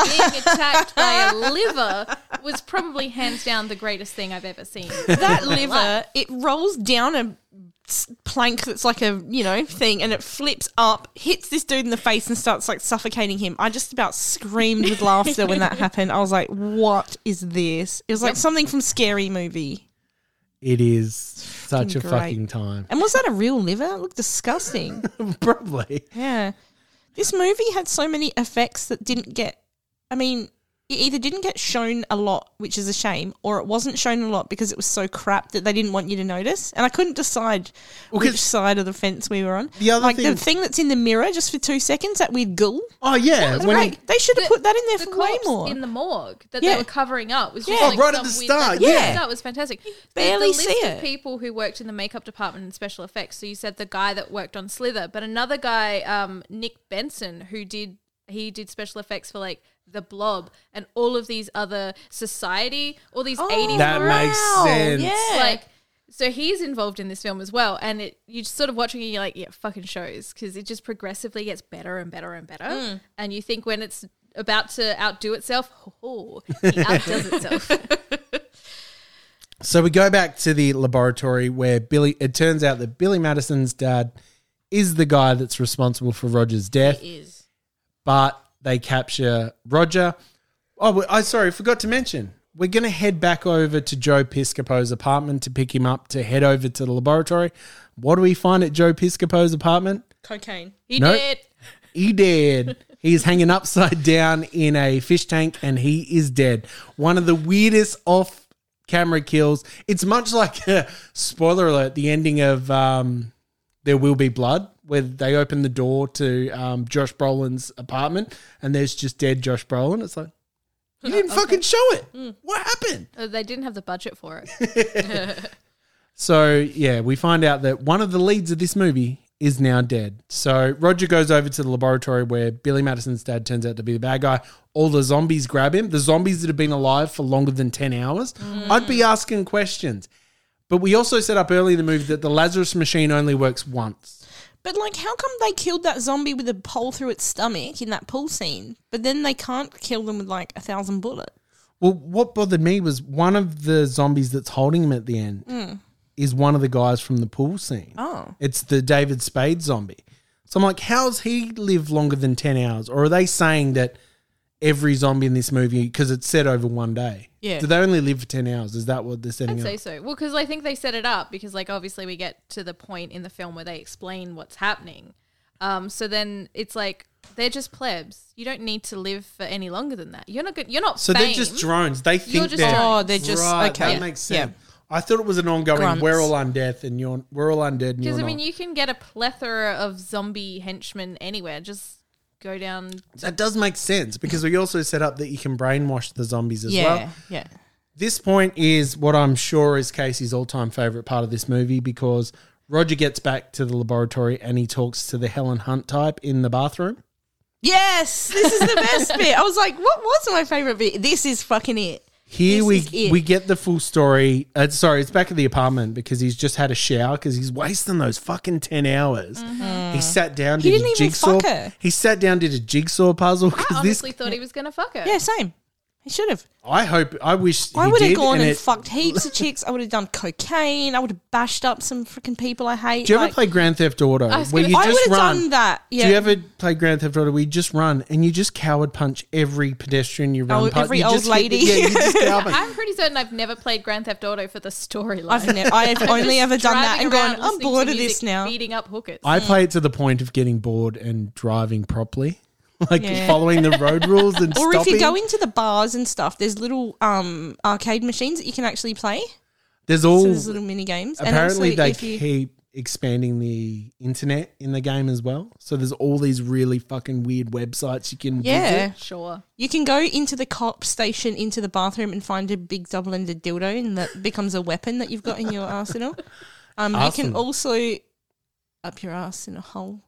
being attacked by a liver was probably hands down the greatest thing I've ever seen. That liver, life. it rolls down a plank that's like a you know thing, and it flips up, hits this dude in the face, and starts like suffocating him. I just about screamed with laughter when that happened. I was like, "What is this?" It was like Yep. something from Scary Movie. It is such a great. fucking time. And was that a real liver? It looked disgusting. Probably. Yeah. This movie had so many effects that didn't get. I mean, it either didn't get shown a lot, which is a shame, or it wasn't shown a lot because it was so crap that they didn't want you to notice. And I couldn't decide Well, which 'cause- side of the fence we were on. The other like thing- the thing that's in the mirror just for two seconds, that weird ghoul. Oh yeah, That's when great. he- they should have put that in there the for way more. in the morgue that Yeah. they were covering up was just Yeah. like Oh, right at the weird- start, like, the yeah. start was fantastic. The- barely the, see list it. people who worked in the makeup department and special effects. So you said the guy that worked on Slither, but another guy, um, Nick Benson, who did he did special effects for like The Blob and all of these other Society, all these Oh, eighties. That makes sense. Yeah. Like, so he's involved in this film as well, and it you just sort of watching it, you're like, yeah, fucking shows because it just progressively gets better and better and better, Mm. and you think when it's about to outdo itself, oh, it outdoes itself. So we go back to the laboratory where Billy. It turns out that Billy Madison's dad is the guy that's responsible for Roger's death, is but they capture Roger. Oh, I sorry, forgot to mention. We're going to head back over to Joe Piscopo's apartment to pick him up to head over to the laboratory. What do we find at Joe Piscopo's apartment? Cocaine. he Nope. did. He dead. He's hanging upside down in a fish tank and he is dead. One of the weirdest off camera kills. It's much like a spoiler alert, the ending of um There Will Be Blood, where they open the door to um, Josh Brolin's apartment and there's just dead Josh Brolin. It's like, you didn't fucking show it. What happened? Uh, They didn't have the budget for it. So, yeah, we find out that one of the leads of this movie is now dead. So, Roger goes over to the laboratory where Billy Madison's dad turns out to be the bad guy. All the zombies grab him. The zombies that have been alive for longer than 10 hours. I'd be asking questions. But we also set up early in the movie that the Lazarus machine only works once. But like, how come they killed that zombie with a pole through its stomach in that pool scene, but then they can't kill them with like a thousand bullets? Well, what bothered me was one of the zombies that's holding him at the end Mm. is one of the guys from the pool scene. Oh. It's the David Spade zombie. So I'm like, how's he live longer than 10 hours? Or are they saying that every zombie in this movie, because it's set over one day, Yeah. do they only live for 10 hours? Is that what they're setting I'd up? say so. Well, because I think they set it up because, like, obviously we get to the point in the film where they explain what's happening. Um, so then it's like they're just plebs. You don't need to live for any longer than that. You're not good. You're not. So they're just drones. They think You're just they're, drones. Oh, they're just- right, okay. That makes Yeah. sense. I thought it was an ongoing. Grunts. We're all undead, and you're we're all undead, Because I not. mean, you can get a plethora of zombie henchmen anywhere. Just go down. That does make sense because we also set up that you can brainwash the zombies as well. yeah, well. yeah. This point is what I'm sure is Casey's all time favorite part of this movie because Roger gets back to the laboratory and he talks to the Helen Hunt type in the bathroom. Yes, this is the best bit. I was like, what was my favorite bit? This is fucking it. Here This we we get the full story. Uh, sorry, it's back at the apartment because he's just had a shower because he's wasting those fucking ten hours. He sat down, He did didn't a even jigsaw. fuck her. He sat down, did a jigsaw puzzle. I 'cause this, honestly thought he was gonna fuck her. Yeah, same. He should have. I hope. I wish I would have gone and, it- fucked heaps of chicks. I would have done cocaine. I would have bashed up some freaking people I hate. Do you ever Like, play Grand Theft Auto I where gonna- you I just would've run? done that, yeah. Do you ever play Grand Theft Auto where you just run and you just coward punch every pedestrian you run? Oh, past? every You old just hit lady. yeah, you just. I'm pretty certain I've never played Grand Theft Auto for the storyline. I've never- I have only ever done that and gone, "I'm bored of this music, now." Beating up hookers. I play it to the point of getting bored and driving properly, like Yeah. following the road rules and or stopping. if you go into the bars and stuff, there's little um arcade machines that you can actually play. there's So all there's little mini games. Apparently, also they if you- keep expanding the internet in the game as well. So there's all these really fucking weird websites you can Yeah, visit. Sure. You can go into the cop station, into the bathroom, and find a big double-ended dildo, and that becomes a weapon that you've got in your arsenal. Um, you can also up your ass in a hole.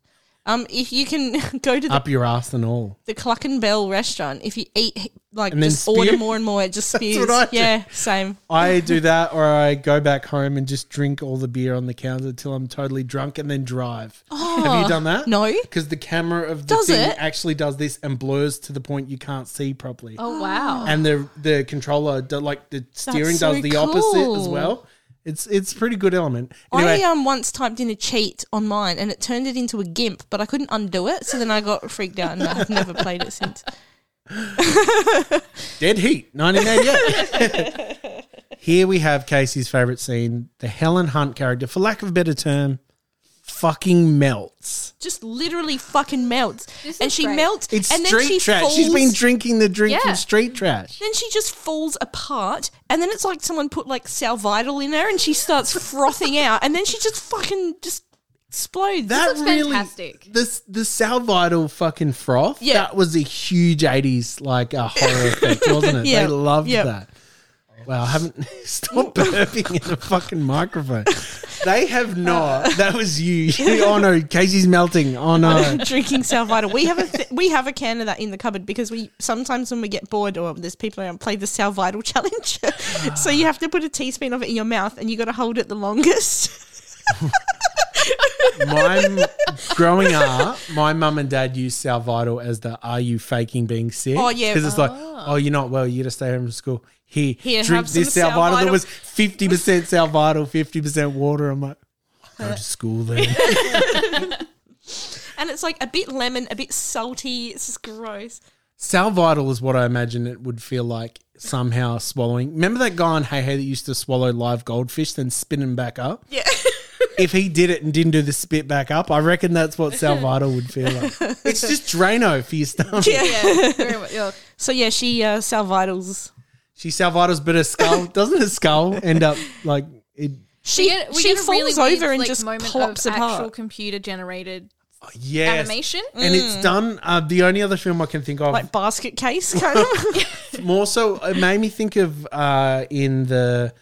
Um, if you can go to the Up your ass and all. the Cluckin' Bell restaurant, if you eat like And then just order spew? more and more, it just That's spews. what I do. yeah, same. I do that, or I go back home and just drink all the beer on the counter until I'm totally drunk and then drive. Have Oh, you done that? no. Because the camera of the Does thing it? actually does this and blurs to the point you can't see properly. Oh wow. And the the controller, do, like the steering, so does the opposite as cool. well. It's it's a pretty good element. Anyway, I um once typed in a cheat on mine and it turned it into a gimp, but I couldn't undo it. So then I got freaked out and I've never played it since. Dead Heat, 1988. Here we have Casey's favorite scene. The Helen Hunt character, for lack of a better term, fucking melts. Just literally fucking melts, and she great. melts. It's and then street she trash. Falls, She's been drinking the drink Yeah. from street trash. Then she just falls apart, and then it's like someone put like Sal Vital in her, and she starts frothing out, and then she just fucking just explodes. That looks really, fantastic. this the Sal Vital fucking froth. Yeah. that was a huge '80s like a horror effect, wasn't it? Yeah. They loved Yep. that. Wow, I haven't stop burping in the fucking microphone. They have not. That was you. oh no, Casey's melting. Oh no. drinking Sal Vital. We have a th- we have a can of that in the cupboard because we sometimes when we get bored or there's people around play the Sal Vital challenge. so you have to put a teaspoon of it in your mouth and you got to hold it the longest. My growing up, my mum and dad used Sal Vital as the "Are you faking being sick?" Oh, yeah. because it's like, uh-huh. oh, you're not well. You got to stay home from school. Here, Here, drink have this Sal, Vital. That was fifty percent Sal Vital, fifty percent water. I'm like, go to school then. and it's like a bit lemon, a bit salty. It's just gross. Sal Vital is what I imagine it would feel like somehow swallowing. Remember that guy on Hey Hey that used to swallow live goldfish, then spin them back up? Yeah. If he did it and didn't do the spit back up, I reckon that's what Sal Vital would feel like. It's just Drano for your stomach. yeah, very much. Yeah. So yeah, she uh, Sal She Sal Vital's, but her skull doesn't her skull end up like it? She- we get, we she get a really falls weird, over and like, just moment plops of apart. actual computer generated Yes. animation. And it's Mm. done. Uh, the only other film I can think of, like basket case kind of. more so, it made me think of uh, in the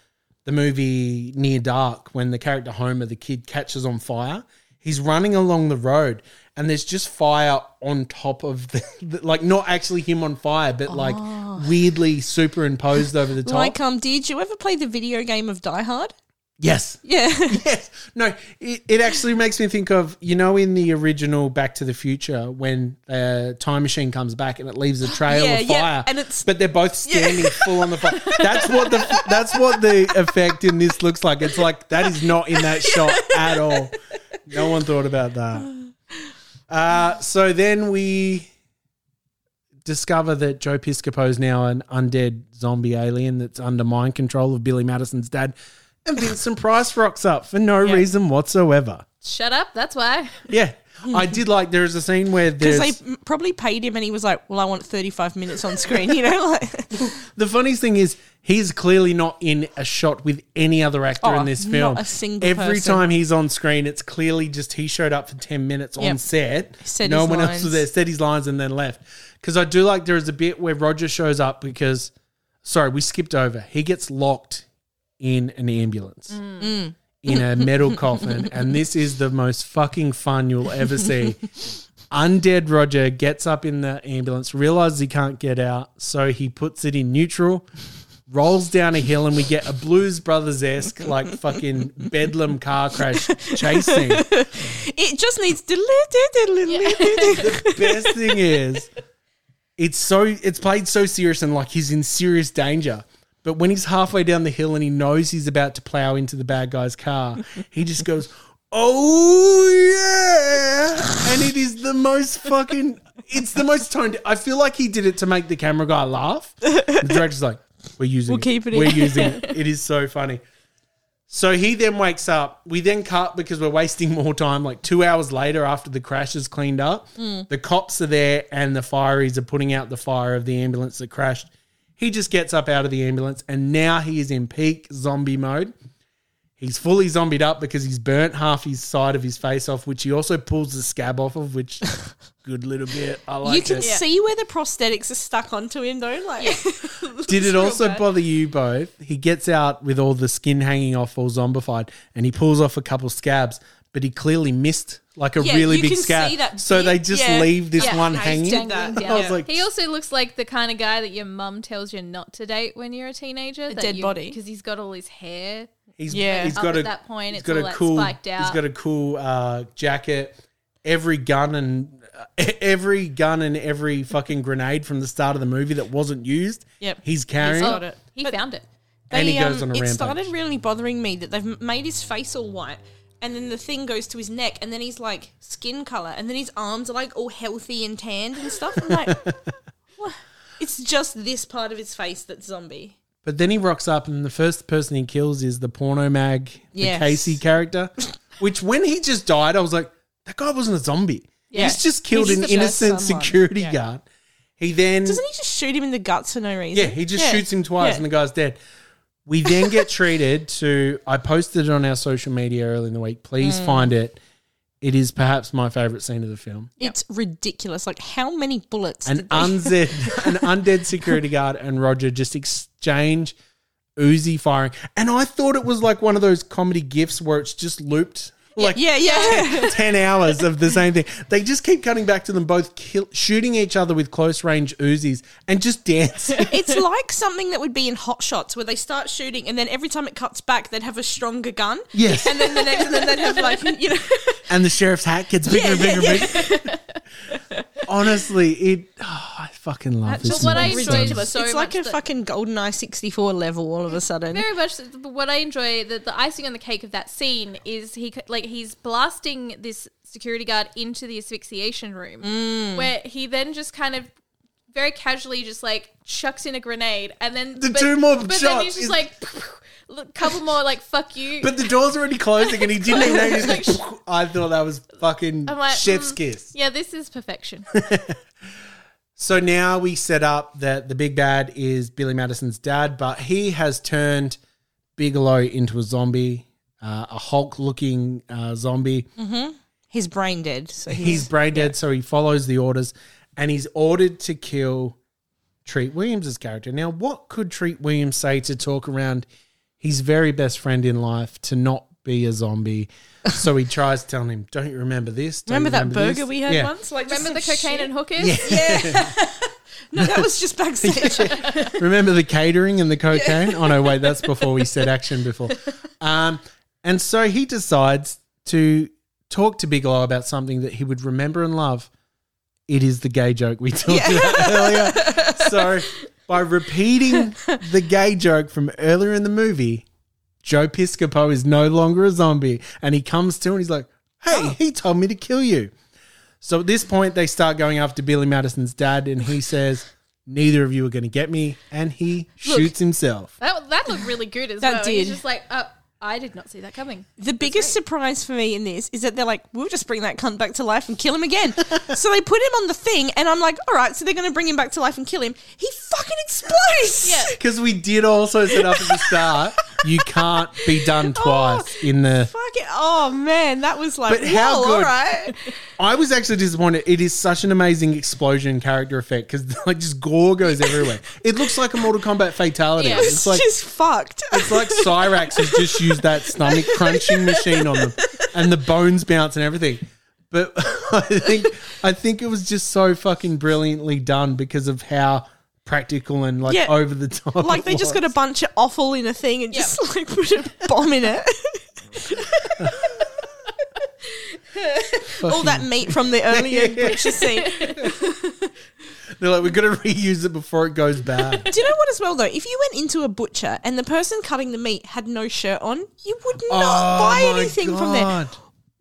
the movie Near Dark when the character Homer, the kid, catches on fire. He's running along the road, and there's just fire on top of the, the like not actually him on fire, but like Oh. weirdly superimposed over the top. like, um, did you ever play the video game of Die Hard? Yes, Yeah. yes. No, it, it actually makes me think of you know in the original Back to the Future when a time machine comes back and it leaves a trail Yeah, of yeah, fire, and it's- but they're both standing full on the fire. That's what the that's what the effect in this looks like. It's like that is not in that shot at all. No one thought about that. Uh, so then we discover that Joe Piscopo is now an undead zombie alien that's under mind control of Billy Madison's dad. And Vincent Price rocks up for no reason whatsoever. Shut up. That's why. Yeah. I did like there is a scene where Because there's they probably paid him and he was like, well, I want 35 minutes on screen, you know? Like, the funniest thing is he's clearly not in a shot with any other actor Oh, in this not film. a single Every person. time he's on screen, it's clearly just he showed up for 10 minutes on set. Said no his one else lines. was there, said his lines and then left. Because I do like there is a bit where Roger shows up because, sorry, we skipped over. He gets locked in an ambulance. Mm. in a metal coffin, and this is the most fucking fun you'll ever see. Undead Roger gets up in the ambulance, realizes he can't get out, so he puts it in neutral, rolls down a hill, and we get a Blues Brothers esque, like fucking bedlam car crash chase scene. it just needs to. the best thing is, it's so it's played so serious and like he's in serious danger. But when he's halfway down the hill and he knows he's about to plow into the bad guy's car, he just goes, "Oh yeah!" And it is the most fucking. It's the most toned. I feel like he did it to make the camera guy laugh. The director's like, "We're using. We'll it. keep it We're in." using it. It is so funny." So he then wakes up. We then cut because we're wasting more time. Like two hours later, after the crash is cleaned up, Mm. the cops are there and the fireys are putting out the fire of the ambulance that crashed. He just gets up out of the ambulance and now he is in peak zombie mode. He's fully zombied up because he's burnt half his side of his face off, which he also pulls the scab off of, which good little bit. I like you can it. see where the prosthetics are stuck onto him, though. Like, Did it also bad. bother you both? He gets out with all the skin hanging off, all zombified, and he pulls off a couple scabs, but he clearly missed like a Yeah, really you big can scab. see that So bit. they just Yeah. leave this Yeah, one he's hanging. dangling I was like, he also looks like the kind of guy that your mum tells you not to date when you're a teenager. A dead body. because he's got all his hair. He's, Yeah. he's Up got at a that point, he's it's got all a that cool spiked he's out. got a cool uh, jacket. Every gun and uh, every gun and every fucking grenade from the start of the movie that wasn't used. Yep. he's carrying. got it. He found it. And he They, goes um, on a it rampage. started really bothering me that they've m- made his face all white, and then the thing goes to his neck, and then he's like skin color, and then his arms are like all healthy and tanned and stuff. I'm like, what? It's just this part of his face that's zombie. But then he rocks up, and the first person he kills is the porno mag, the Casey character. Which, when he just died, I was like, that guy wasn't a zombie. Yeah. He's just killed He's an just innocent someone. security Yeah. guard. He then, Doesn't he just shoot him in the guts for no reason? yeah, he just shoots him twice, Yeah. and the guy's dead. We then get treated to. I posted it on our social media early in the week. Please Mm. find it. It is perhaps my favorite scene of the film. It's ridiculous. Like, how many bullets? An did they- undead, an undead security guard and Roger just exchange Uzi firing, and I thought it was like one of those comedy gifs where it's just looped. Like yeah, yeah. 10 hours of the same thing. They just keep cutting back to them both kill, shooting each other with close range Uzis and just dancing. it's like something that would be in Hot Shots where they start shooting and then every time it cuts back, they'd have a stronger gun. Yes. And then the next, and then they'd have like, you know. and the sheriff's hat gets bigger Yeah, and bigger yeah, and bigger. Honestly, it. Oh, I fucking love this. But what I movie. enjoyed ridiculous. so it's like much a that- fucking GoldenEye 64 level all of a sudden. Very much. so. But What I enjoy, the, the icing on the cake of that scene is he c- like he's blasting this security guard into the asphyxiation room, Mm. where he then just kind of very casually just like chucks in a grenade, and then The two more But then shots he's just is- like a couple more like fuck you. But the door's already closing and he didn't even know. He was like, I thought that was fucking I'm like, chef's mm, kiss. Yeah, this is perfection. So now we set up that the big bad is Billy Madison's dad, but he has turned Bigelow into a zombie. uh, a Hulk looking uh, zombie. Mm-hmm. He's brain dead. So he's, He's brain dead, so he follows the orders and he's ordered to kill Treat Williams' character. Now, what could Treat Williams say to talk around his very best friend in life to not be a zombie? so he tries telling him, Don't you remember this? Don't Remember you that burger this?" we had Yeah. once? Like Remember the cocaine shit? and hookers? Yeah. no, that was just backstage. Remember the catering and the cocaine? Oh no, wait, that's before we said action before. Um, and so he decides to talk to Bigelow about something that he would remember and love. It is the gay joke we talked about earlier. So by repeating the gay joke from earlier in the movie, Joe Piscopo is no longer a zombie, and he comes to and he's like, "Hey, oh. he told me to kill you." So at this point, they start going after Billy Madison's dad, and he says, "Neither of you are going to get me," and he Look. shoots himself. That, that looked really good as That well. did. He's just like, oh, I did not see that coming. The biggest surprise for me in this is that they're like, we'll just bring that cunt back to life and kill him again. so they put him on the thing, and I'm like, all right, so they're going to bring him back to life and kill him. He fucking explodes. Yeah. Because we did also set up at the start, you can't be done oh, twice in the. Fuck it. Oh, man. That was like, But how good- all right. I was actually disappointed. It is such an amazing explosion character effect because like just gore goes everywhere. It looks like a Mortal Kombat fatality. It It's was like just fucked. it's like Cyrax has just used that stomach crunching machine on them, and the bones bounce and everything. But I think I think it was just so fucking brilliantly done because of how practical and like Yeah. over the top. like it they just got a bunch of offal in a thing and just like put a bomb in it. All that meat from the earlier butcher scene. They're like, we've got to reuse it before it goes bad. Do you know what as well though? If you went into a butcher and the person cutting the meat had no shirt on, you would not Oh buy my anything from there.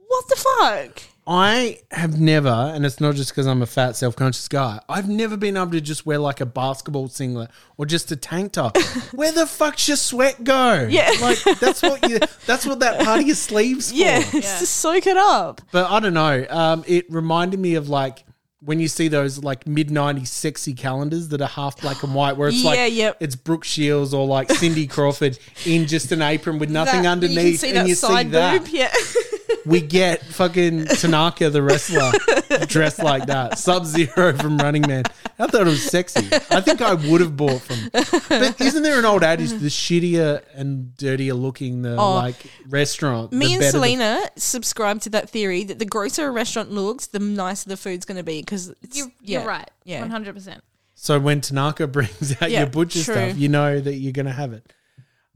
What the fuck? I have never, and it's not just because I'm a fat, self conscious guy, I've never been able to just wear like a basketball singlet or just a tank top. Where the fuck's your sweat go? Yeah. Like that's what you that's what that part of your sleeves for. Yeah, it's to soak it up. But I don't know. Um, it reminded me of like when you see those like mid '90s sexy calendars that are half black and white, where it's Yeah, like yep. it's Brooke Shields or like Cindy Crawford in just an apron with nothing That- underneath, You and that you side see that. boob. Yeah. We get fucking Tanaka the wrestler dressed like that, Sub Zero from Running Man. I thought it was sexy. I think I would have bought from. But isn't there an old adage: the shittier and dirtier looking the Oh. like restaurant, Me the and better the- Selena subscribe to that theory that the grosser a restaurant looks, the nicer the food's going to be. Because You're, yeah, you're right. Yeah. 100%. So when Tanaka brings out Yeah, your butcher true. stuff, you know that you're going to have it.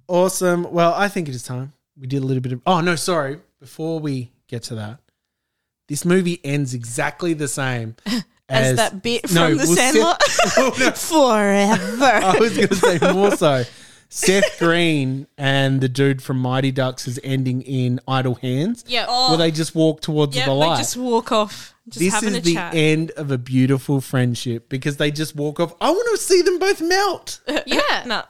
Awesome. Well, I think it is time. We did a little bit of. Oh, no, sorry. Before we get to that, this movie ends exactly the same As, that bit from No, The well, Seth- Sandlot. Oh, no. Forever. I was going to say more so. Seth Green and the dude from Mighty Ducks is ending in Idle Hands. Yeah. Oh. Where they just walk towards yeah, the they light. just walk off. Just this having is a the chat. end of a beautiful friendship because they just walk off. I want to see them both melt. yeah. no.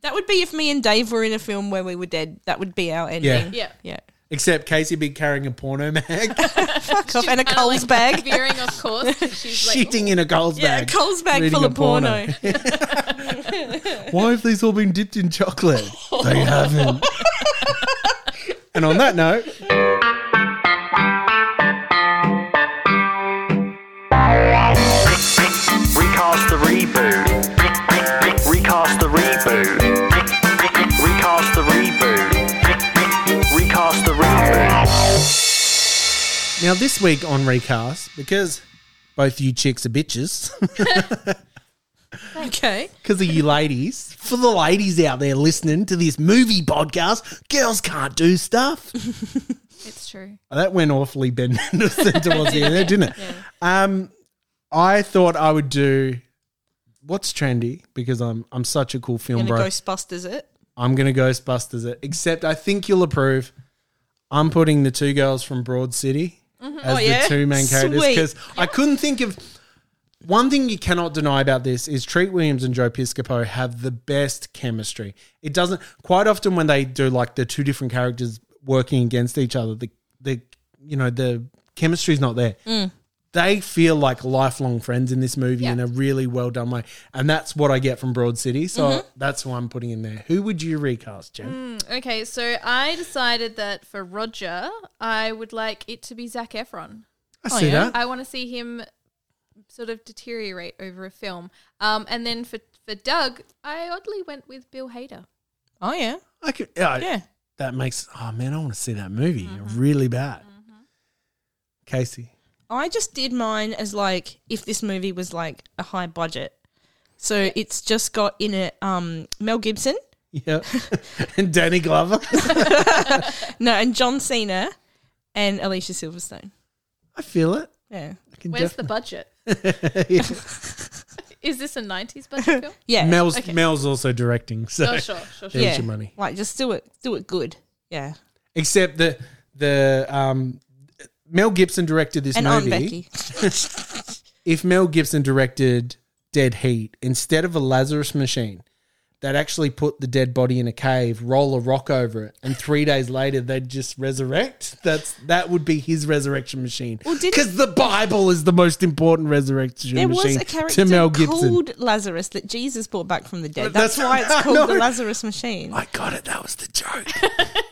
That would be if me and Dave were in a film where we were dead. That would be our ending. Yeah. Yeah. Except Casey be carrying a porno mag, Fuck off. And a Coles bag. Veering off course. She's like, shitting in a Coles Yeah, bag. a Coles bag reading full a of porno. Why have these all been dipped in chocolate? they haven't. and on that note, now this week on Recast, because both you chicks are bitches, Okay. because of you ladies, for the ladies out there listening to this movie podcast, girls can't do stuff. It's true. That went awfully Ben Mendelsohn towards the end there, didn't it? Um, I thought I would do what's trendy because I'm I'm such a cool film Gonna bro. Ghostbusters it. I'm gonna Ghostbusters it. Except I think you'll approve. I'm putting the two girls from Broad City Mhm. as Oh, yeah? the two main characters because I couldn't think of one thing you cannot deny about this is Treat Williams and Joe Piscopo have the best chemistry. It doesn't quite often when they do like the two different characters working against each other, the the you know the chemistry's not there. Mm. They feel like lifelong friends in this movie Yeah. in a really well done way, and that's what I get from Broad City. So Mhm. that's who I'm putting in there. Who would you recast, Jen? Mm, okay, so I decided that for Roger, I would like it to be Zac Efron. I see that. I want to see him sort of deteriorate over a film. Um, and then for for Doug, I oddly went with Bill Hader. Oh yeah, I could. Yeah, Yeah. That makes. Oh man, I want to see that movie Mm-hmm. really bad. Casey. I just did mine as like if this movie was like a high budget. So it's just got in it um, Mel Gibson, Yeah, and Danny Glover. no, and John Cena, and Alicia Silverstone. I feel it. Yeah, I can Where's the budget? Is this a '90s budget film? yeah. Mel's Okay. Mel's also directing. So Oh, sure, sure, sure. there's yeah, your money. like just do it, do it good. Yeah, Except the the um, Mel Gibson directed this and movie. If Mel Gibson directed Dead Heat instead of a Lazarus machine, they'd actually put the dead body in a cave, roll a rock over it, and three days later they'd just resurrect. That's that would be his resurrection machine. Well, Because the Bible is the most important resurrection There machine was a character to Mel Gibson. called Lazarus that Jesus brought back from the dead. That's That's, why it's called the. Lazarus machine. I got it. That was the joke.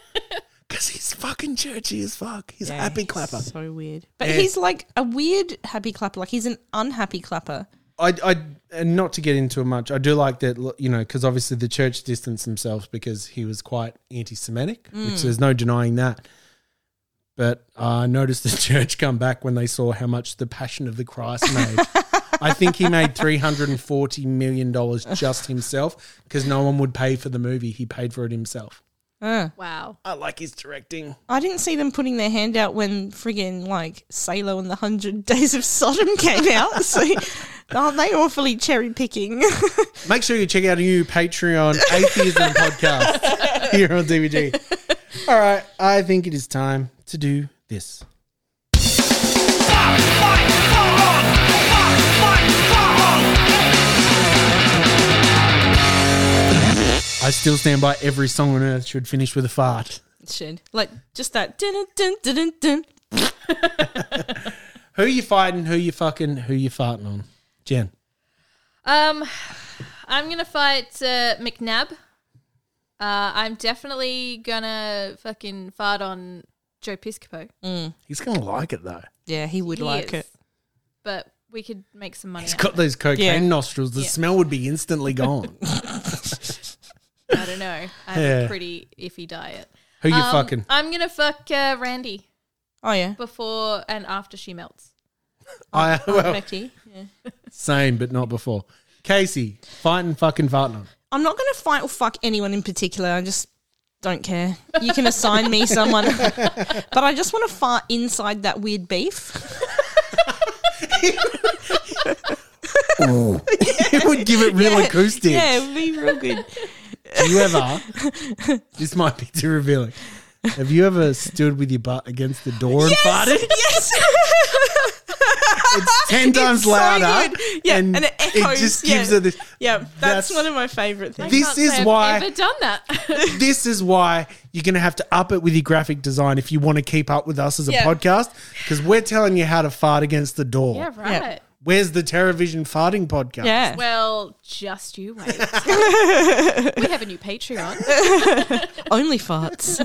Because he's fucking churchy as fuck. He's a Yeah, happy he's clapper. So weird. But Yeah. he's like a weird happy clapper. Like he's an unhappy clapper. I, I, and not to get into it much, I do like that, you know, because obviously the church distanced themselves because he was quite anti Semitic, which Mm. there's no denying that. But I noticed the church come back when they saw how much the Passion of the Christ made. I think he made $340 million just himself because no one would pay for the movie. He paid for it himself. Uh. Wow. I like his directing. I didn't see them putting their hand out when friggin' like Salo and the Hundred Days of Sodom came out. So aren't they awfully cherry picking? Make sure you check out a new Patreon atheism podcast here on DVG. All right, I think it is time to do this. I still stand by every song on earth should finish with a fart. Should like just that dun dun dun dun dun. Who you fighting? Who you fucking? Who you farting on? Jen. Um, I'm gonna fight uh, McNab. Uh, I'm definitely gonna fucking fart on Joe Piscopo. He's gonna like it though. Yeah, he would He like is. it. But we could make some money. He's out got of those cocaine Yeah. nostrils. The Yeah. smell would be instantly gone. it. I don't know. I have Yeah. a pretty iffy diet. Who you Um, fucking? I'm gonna fuck uh, Randy Oh yeah, before and after she melts. I Aunt well, Becky. Yeah. same, but not before. Casey, fighting fucking farting. I'm not gonna fight or fuck anyone in particular. I just don't care. You can assign me someone, but I just want to fart inside that weird beef. it would give it real Yeah. acoustic. Yeah, it would be real good. Do you ever? this might be too revealing. Have you ever stood with your butt against the door and farted? yes. It's ten times so louder. good. Yeah, and, it echoes. just yeah. gives it this. Yeah, that's, That's- one of my favorite things. This Can't is say I've why- ever done that. This is why you're going to have to up it with your graphic design if you want to keep up with us as a Yeah. podcast, because we're telling you how to fart against the door. yeah, right. Where's the TerraVision farting podcast? Yeah. Well, just you wait. we have a new Patreon. Only farts.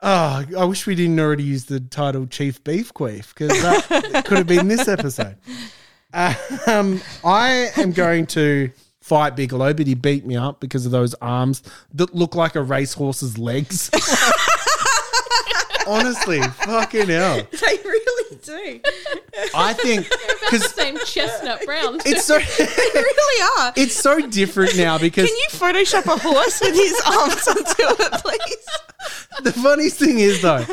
Oh, I wish we didn't already use the title Chief Beef Queef because that could have been this episode. Um, I am going to fight Bigelow, but he beat me up because of those arms that look like a racehorse's legs. Honestly, fucking hell. they really do. I think because the Same chestnut brown. it's so They really are. it's so different now because Can you Photoshop a horse with his arms onto it, please? the funniest thing is though,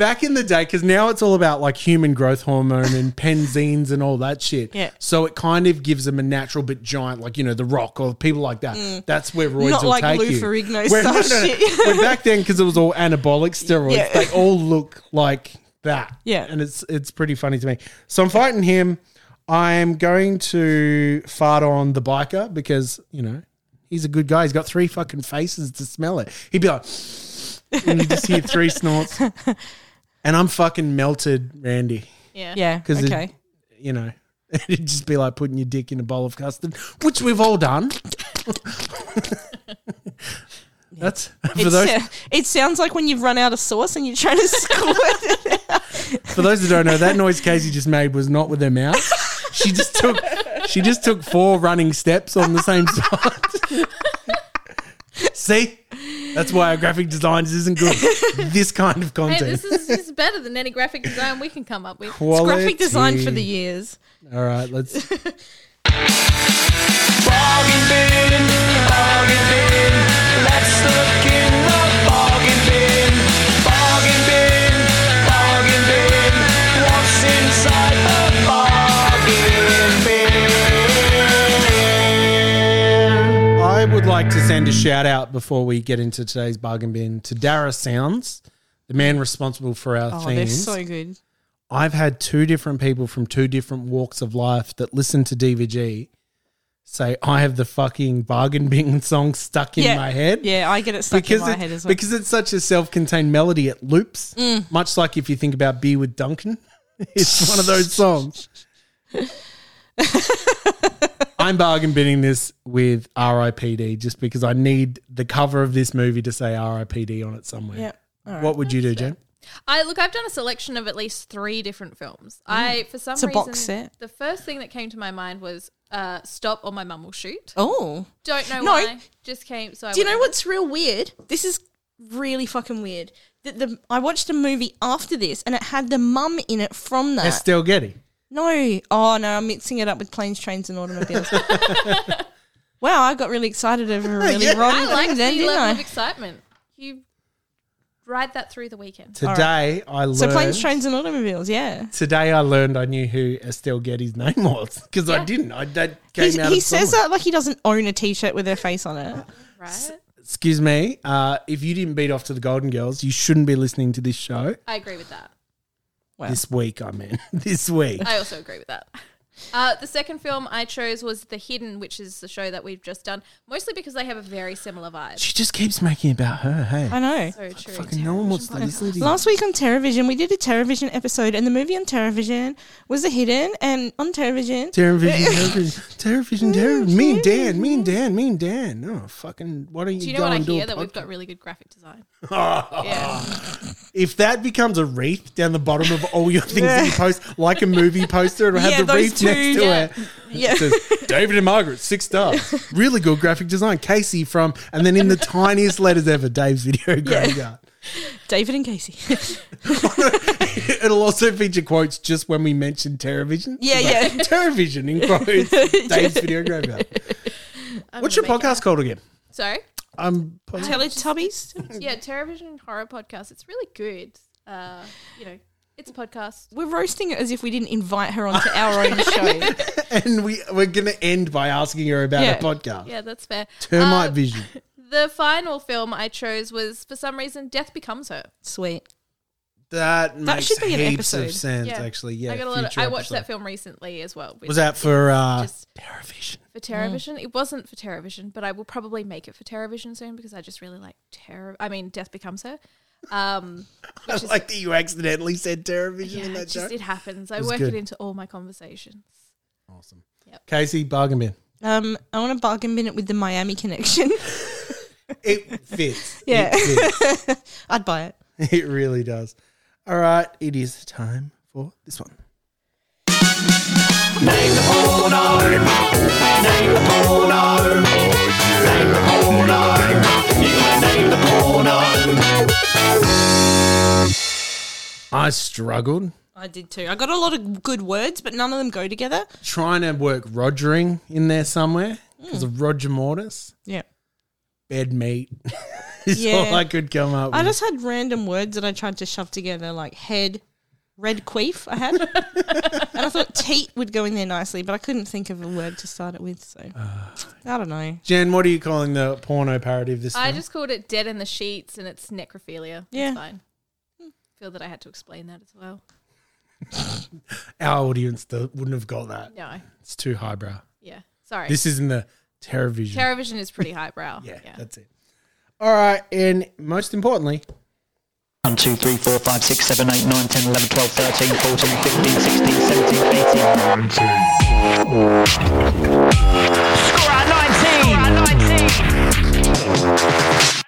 back in the day, because now it's all about like human growth hormone and penzines and all that shit. Yeah. So it kind of gives them a natural but giant, like you know, the Rock or people like that. That's where roids Mm. Not will like take Lou you. Ferrigno Where- style shit. Where back then, because it was all anabolic steroids, Yeah. they all look like that. Yeah. and it's it's pretty funny to me. So I'm fighting him. I'm going to fart on the biker because you know he's a good guy. He's got three fucking faces to smell it. He'd be like, and you just hear three snorts. And I'm fucking melted, Randy. Yeah. Yeah, Because okay. you know, it'd just be like putting your dick in a bowl of custard, which we've all done. That's for It's, those uh, it sounds like when you've run out of sauce and you're trying to squirt it out. for those that don't know. That noise Casey just made was not with her mouth. She just took she just took four running steps on the same side. See, that's why our graphic designs isn't good. This kind of Hey, content. this is, this is better than any graphic design we can come up with. Quality. Graphic design for the years. All right, let's. Bargain bin, bargain bin. Let's look in the bargain I would like to send a shout out before we get into today's bargain bin to Dara Sounds, the man responsible for our Oh, they're so good. I've had two different people from two different walks of life that listen to DVG say I have the fucking bargain bin song stuck in Yeah. my head. Yeah, I get it stuck in my it- head as well. Because it's such a self-contained melody, it loops. Mm. Much like if you think about Beer with Duncan, it's one of those songs. I'm bargain binning this with R.I.P.D. just because I need the cover of this movie to say R.I.P.D. on it somewhere. Yeah. All right. What would you do, Jen? I look. I've done a selection of at least three different films. I for some It's a reason box set. the first thing that came to my mind was uh, "Stop or My Mum Will Shoot." Oh. Don't know No. why. Just came. So I Do you know went- what's real weird? This is really fucking weird. That the I watched a movie after this and it had the mum in it from that. Estelle Getty. No. Oh no, I'm mixing it up with planes, trains, and automobiles. wow, I got really excited over a really Yeah. wrong I like thing the then, didn't level I? of excitement. You ride that through the weekend. Today I learned. So planes, trains, and automobiles. Yeah. Today I learned I knew who Estelle Getty's name was because I didn't. I that came He's, out. he of says somewhere. that like he doesn't own a T-shirt with her face on it. Right. Excuse me. Uh, if you didn't beat off to the Golden Girls, you shouldn't be listening to this show I agree with that. This week. I mean, this week. I also agree with that. Uh, the second film I chose was The Hidden, which is the show that we've just done, mostly because they have a very similar vibe. She just keeps making about her. Hey, I know. So true. fucking no one wants to listen to you. Last week on Terrorvision, we did a Terrorvision episode, and the movie on Terrorvision was The Hidden, and on Terrorvision, Terrorvision, Terrorvision, Terrorvision, Terrorvision. Me and Dan, me and Dan, me and Dan. No, fucking. Why don't you, Do you know what I hear? That we've got really good graphic design. yeah. If that becomes a wreath down the bottom of all your things that you post, like a movie poster, it'll have Yeah, the those wreath next to yeah. it. Yeah. It says, David and Margaret, six stars. Really good graphic design. Casey from, and then in the tiniest letters ever, Dave's video graveyard. David and Casey. It'll also feature quotes just when we mention Terrorvision. Yeah, like, yeah. Terrorvision in quotes. Dave's video graveyard. I'm What's your gonna make podcast called again? Sorry? I'm Teletubbies. yeah, Terrorvision Horror Podcast. It's really good. Uh, you know, it's a podcast. We're roasting it as if we didn't invite her onto our own show. and we we're gonna end by asking her about Yeah. her podcast. Yeah, that's fair. Termite Uh, Vision. The final film I chose was, for some reason, Death Becomes Her. Sweet. That, That makes should be an heaps episode. of sense, actually. Yeah, I got a lot. Of, future I watched that episode. film recently as well. Was that for uh, just Terrorvision? for Terrorvision? It wasn't for Terrorvision, but I will probably make it for Terrorvision soon because I just really like Terror. I mean, Death Becomes Her. Um, I is- like that you accidentally said Terrorvision yeah, in it that just show. it happens. I was work good. it into all my conversations. Awesome. Yep. Casey Bargain Bin. Um, I want to bargain bin it with the Miami connection. It fits. yeah, It, fits. I'd buy it. it really does. All right, it is time for this one. Name the porno. Name the porno. Name the porno. I struggled I did too. I got a lot of good words, but none of them go together. trying to work Rogering in there somewhere because of mm. Roger Mortis. Yeah. Bed meat is Yeah. all I could come up I with. just had random words that I tried to shove together, like head, red queef. I had, and I thought teat would go in there nicely, but I couldn't think of a word to start it with. So I don't know. Jen, what are you calling the porno parody of this? I film? just called it Dead in the Sheets, and it's necrophilia. Yeah. it's fine. Feel that I had to explain that as well. Our audience th- wouldn't have got that. No. It's too highbrow. Yeah, sorry. This isn't the Terrorvision. Terrorvision is pretty highbrow. Yeah, yeah. that's it. All right, and most importantly, 1, 2, 3, 4, 5, 6, 7, 8, 9, 10, 11, 12, 13, 14, 15, 16, 17, 18, 19. Score at 19!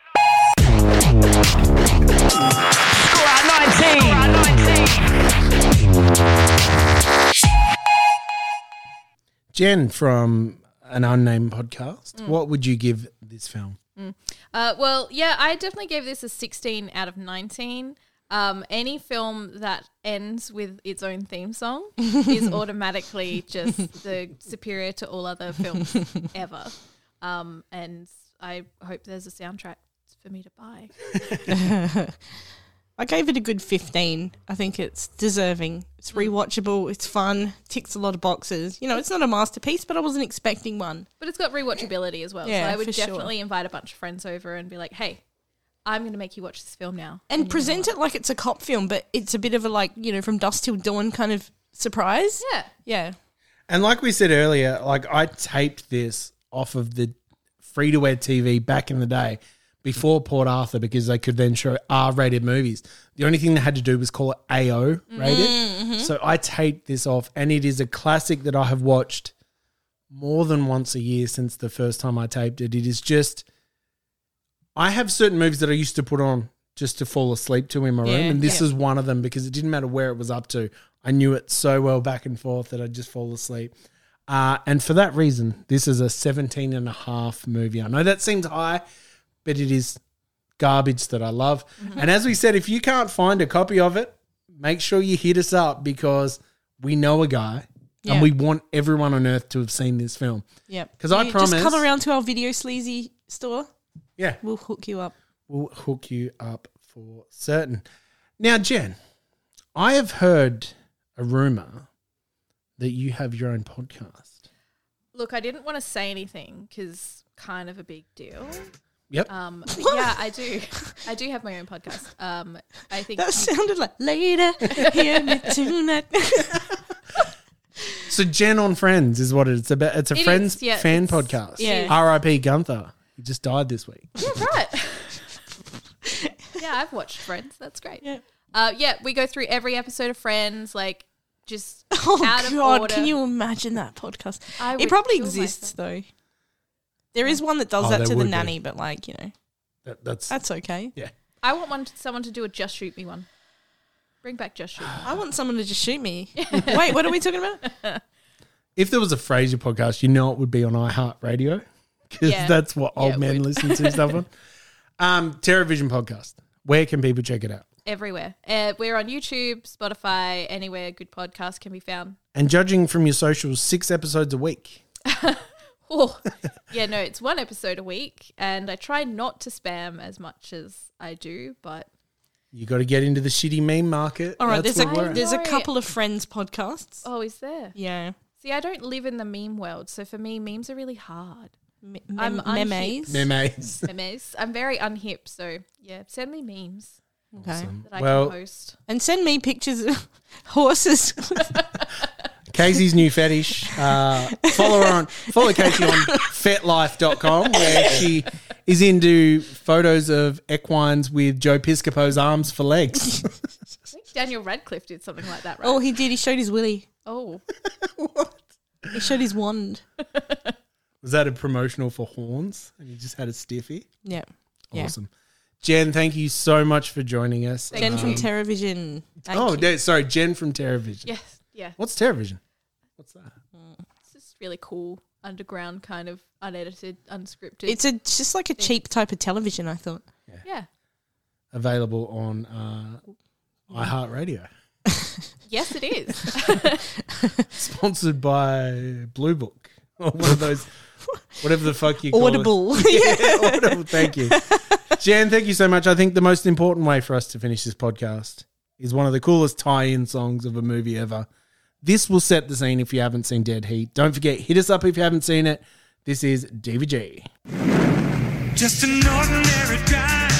Jen from an unnamed podcast. Mm. What would you give this film? Mm. Uh, well, yeah, I definitely gave this a 16 out of 19. Um, any film that ends with its own theme song is automatically just the superior to all other films ever. Um, and I hope there's a soundtrack for me to buy. I gave it a good 15. I think it's deserving. It's mm. rewatchable. It's fun. Ticks a lot of boxes. You know, it's not a masterpiece, but I wasn't expecting one. But it's got rewatchability as well. Yeah, so I would for sure. definitely invite a bunch of friends over and be like, hey, I'm going to make you watch this film now. And present it like it's a cop film, but it's a bit of a like, you know, from dusk till dawn kind of surprise. Yeah. Yeah. And like we said earlier, like I taped this off of the free to air TV back in the day before Port Arthur because they could then show R rated movies. The only thing they had to do was call it AO rated. Mhm. So I taped this off, and it is a classic that I have watched more than once a year since the first time I taped it. It is just, I have certain movies that I used to put on just to fall asleep to in my room, Yeah, and this yeah. is one of them because it didn't matter where it was up to. I knew it so well back and forth that I'd just fall asleep. Uh, and for that reason, this is a 17 and a half movie. I know that seems high, but it is garbage that I love. Mm-hmm. And as we said, if you can't find a copy of it, make sure you hit us up because we know a guy Yeah. and we want everyone on earth to have seen this film. Yeah. Because I promise. Just come around to our video sleazy store. Yeah. We'll hook you up. We'll hook you up for certain. Now, Jen, I have heard a rumor that you have your own podcast. Look, I didn't want to say anything because kind of a big deal. Yep. Um, yeah, I do. I do have my own podcast. Um, I think That sounded like later. Hear me tonight. So Jen on Friends is what it's about. It's a It is, Friends yeah, fan podcast. yeah. R.I.P. Gunther. He just died this week. Yeah, right. yeah, I've watched Friends. That's great. Yeah. Uh, yeah, we go through every episode of Friends, like just Oh out of order. Can you imagine that podcast? I it probably kill exists though. There is one that does Oh, that there to the would be. nanny, but like you know, That, that's that's okay. yeah. I want one someone to do a Just Shoot Me one. Bring back Just Shoot Me. I want someone to just shoot me. Wait, what are we talking about? If there was a Frasier podcast, you know it would be on iHeartRadio because Yeah. that's what Yeah, old it men would. listen to stuff on. Um, Terrorvision podcast. Where can people check it out? Everywhere. Uh, we're on YouTube, Spotify, anywhere good podcast can be found. And judging from your socials, six episodes a week. Oh, yeah, no, it's one episode a week, and I try not to spam as much as I do, but You got to get into the shitty meme market. All right, That's there's a what we're at. there's a couple of friends podcasts. oh, is there? Yeah, See, I don't live in the meme world, so for me, memes are really hard. Me- I'm mem- unhip. memes. Memes. Memes. I'm very unhip, so yeah, send me memes Okay, that I Well- can post. and send me pictures of horses. Casey's new fetish. Uh, follow her on follow Casey on fetlife.com where she is into photos of equines with Joe Piscopo's arms for legs. I think Daniel Radcliffe did something like that, right? oh, he did. He showed his willy. oh, what? He showed his wand. Was that a promotional for horns? And you just had a stiffy? Yeah, yeah. Awesome. Jen, thank you so much for joining us. Jen from Um, Terrorvision. Thank Oh, you. sorry, Jen from Terrorvision. yes, yeah. What's Terrorvision? What's that? It's just really cool, underground, kind of unedited, unscripted. It's a it's just like a cheap type of television. I thought. yeah. Available on uh, iHeartRadio. Yes, it is. Sponsored by Blue Book. Or one of those, whatever the fuck you call Audible. it. yeah, Audible. Thank you. Jan, thank you so much. I think the most important way for us to finish this podcast is one of the coolest tie in songs of a movie ever. This will set the scene if you haven't seen Dead Heat. Don't forget, hit us up if you haven't seen it. This is DVG. Just an ordinary guy.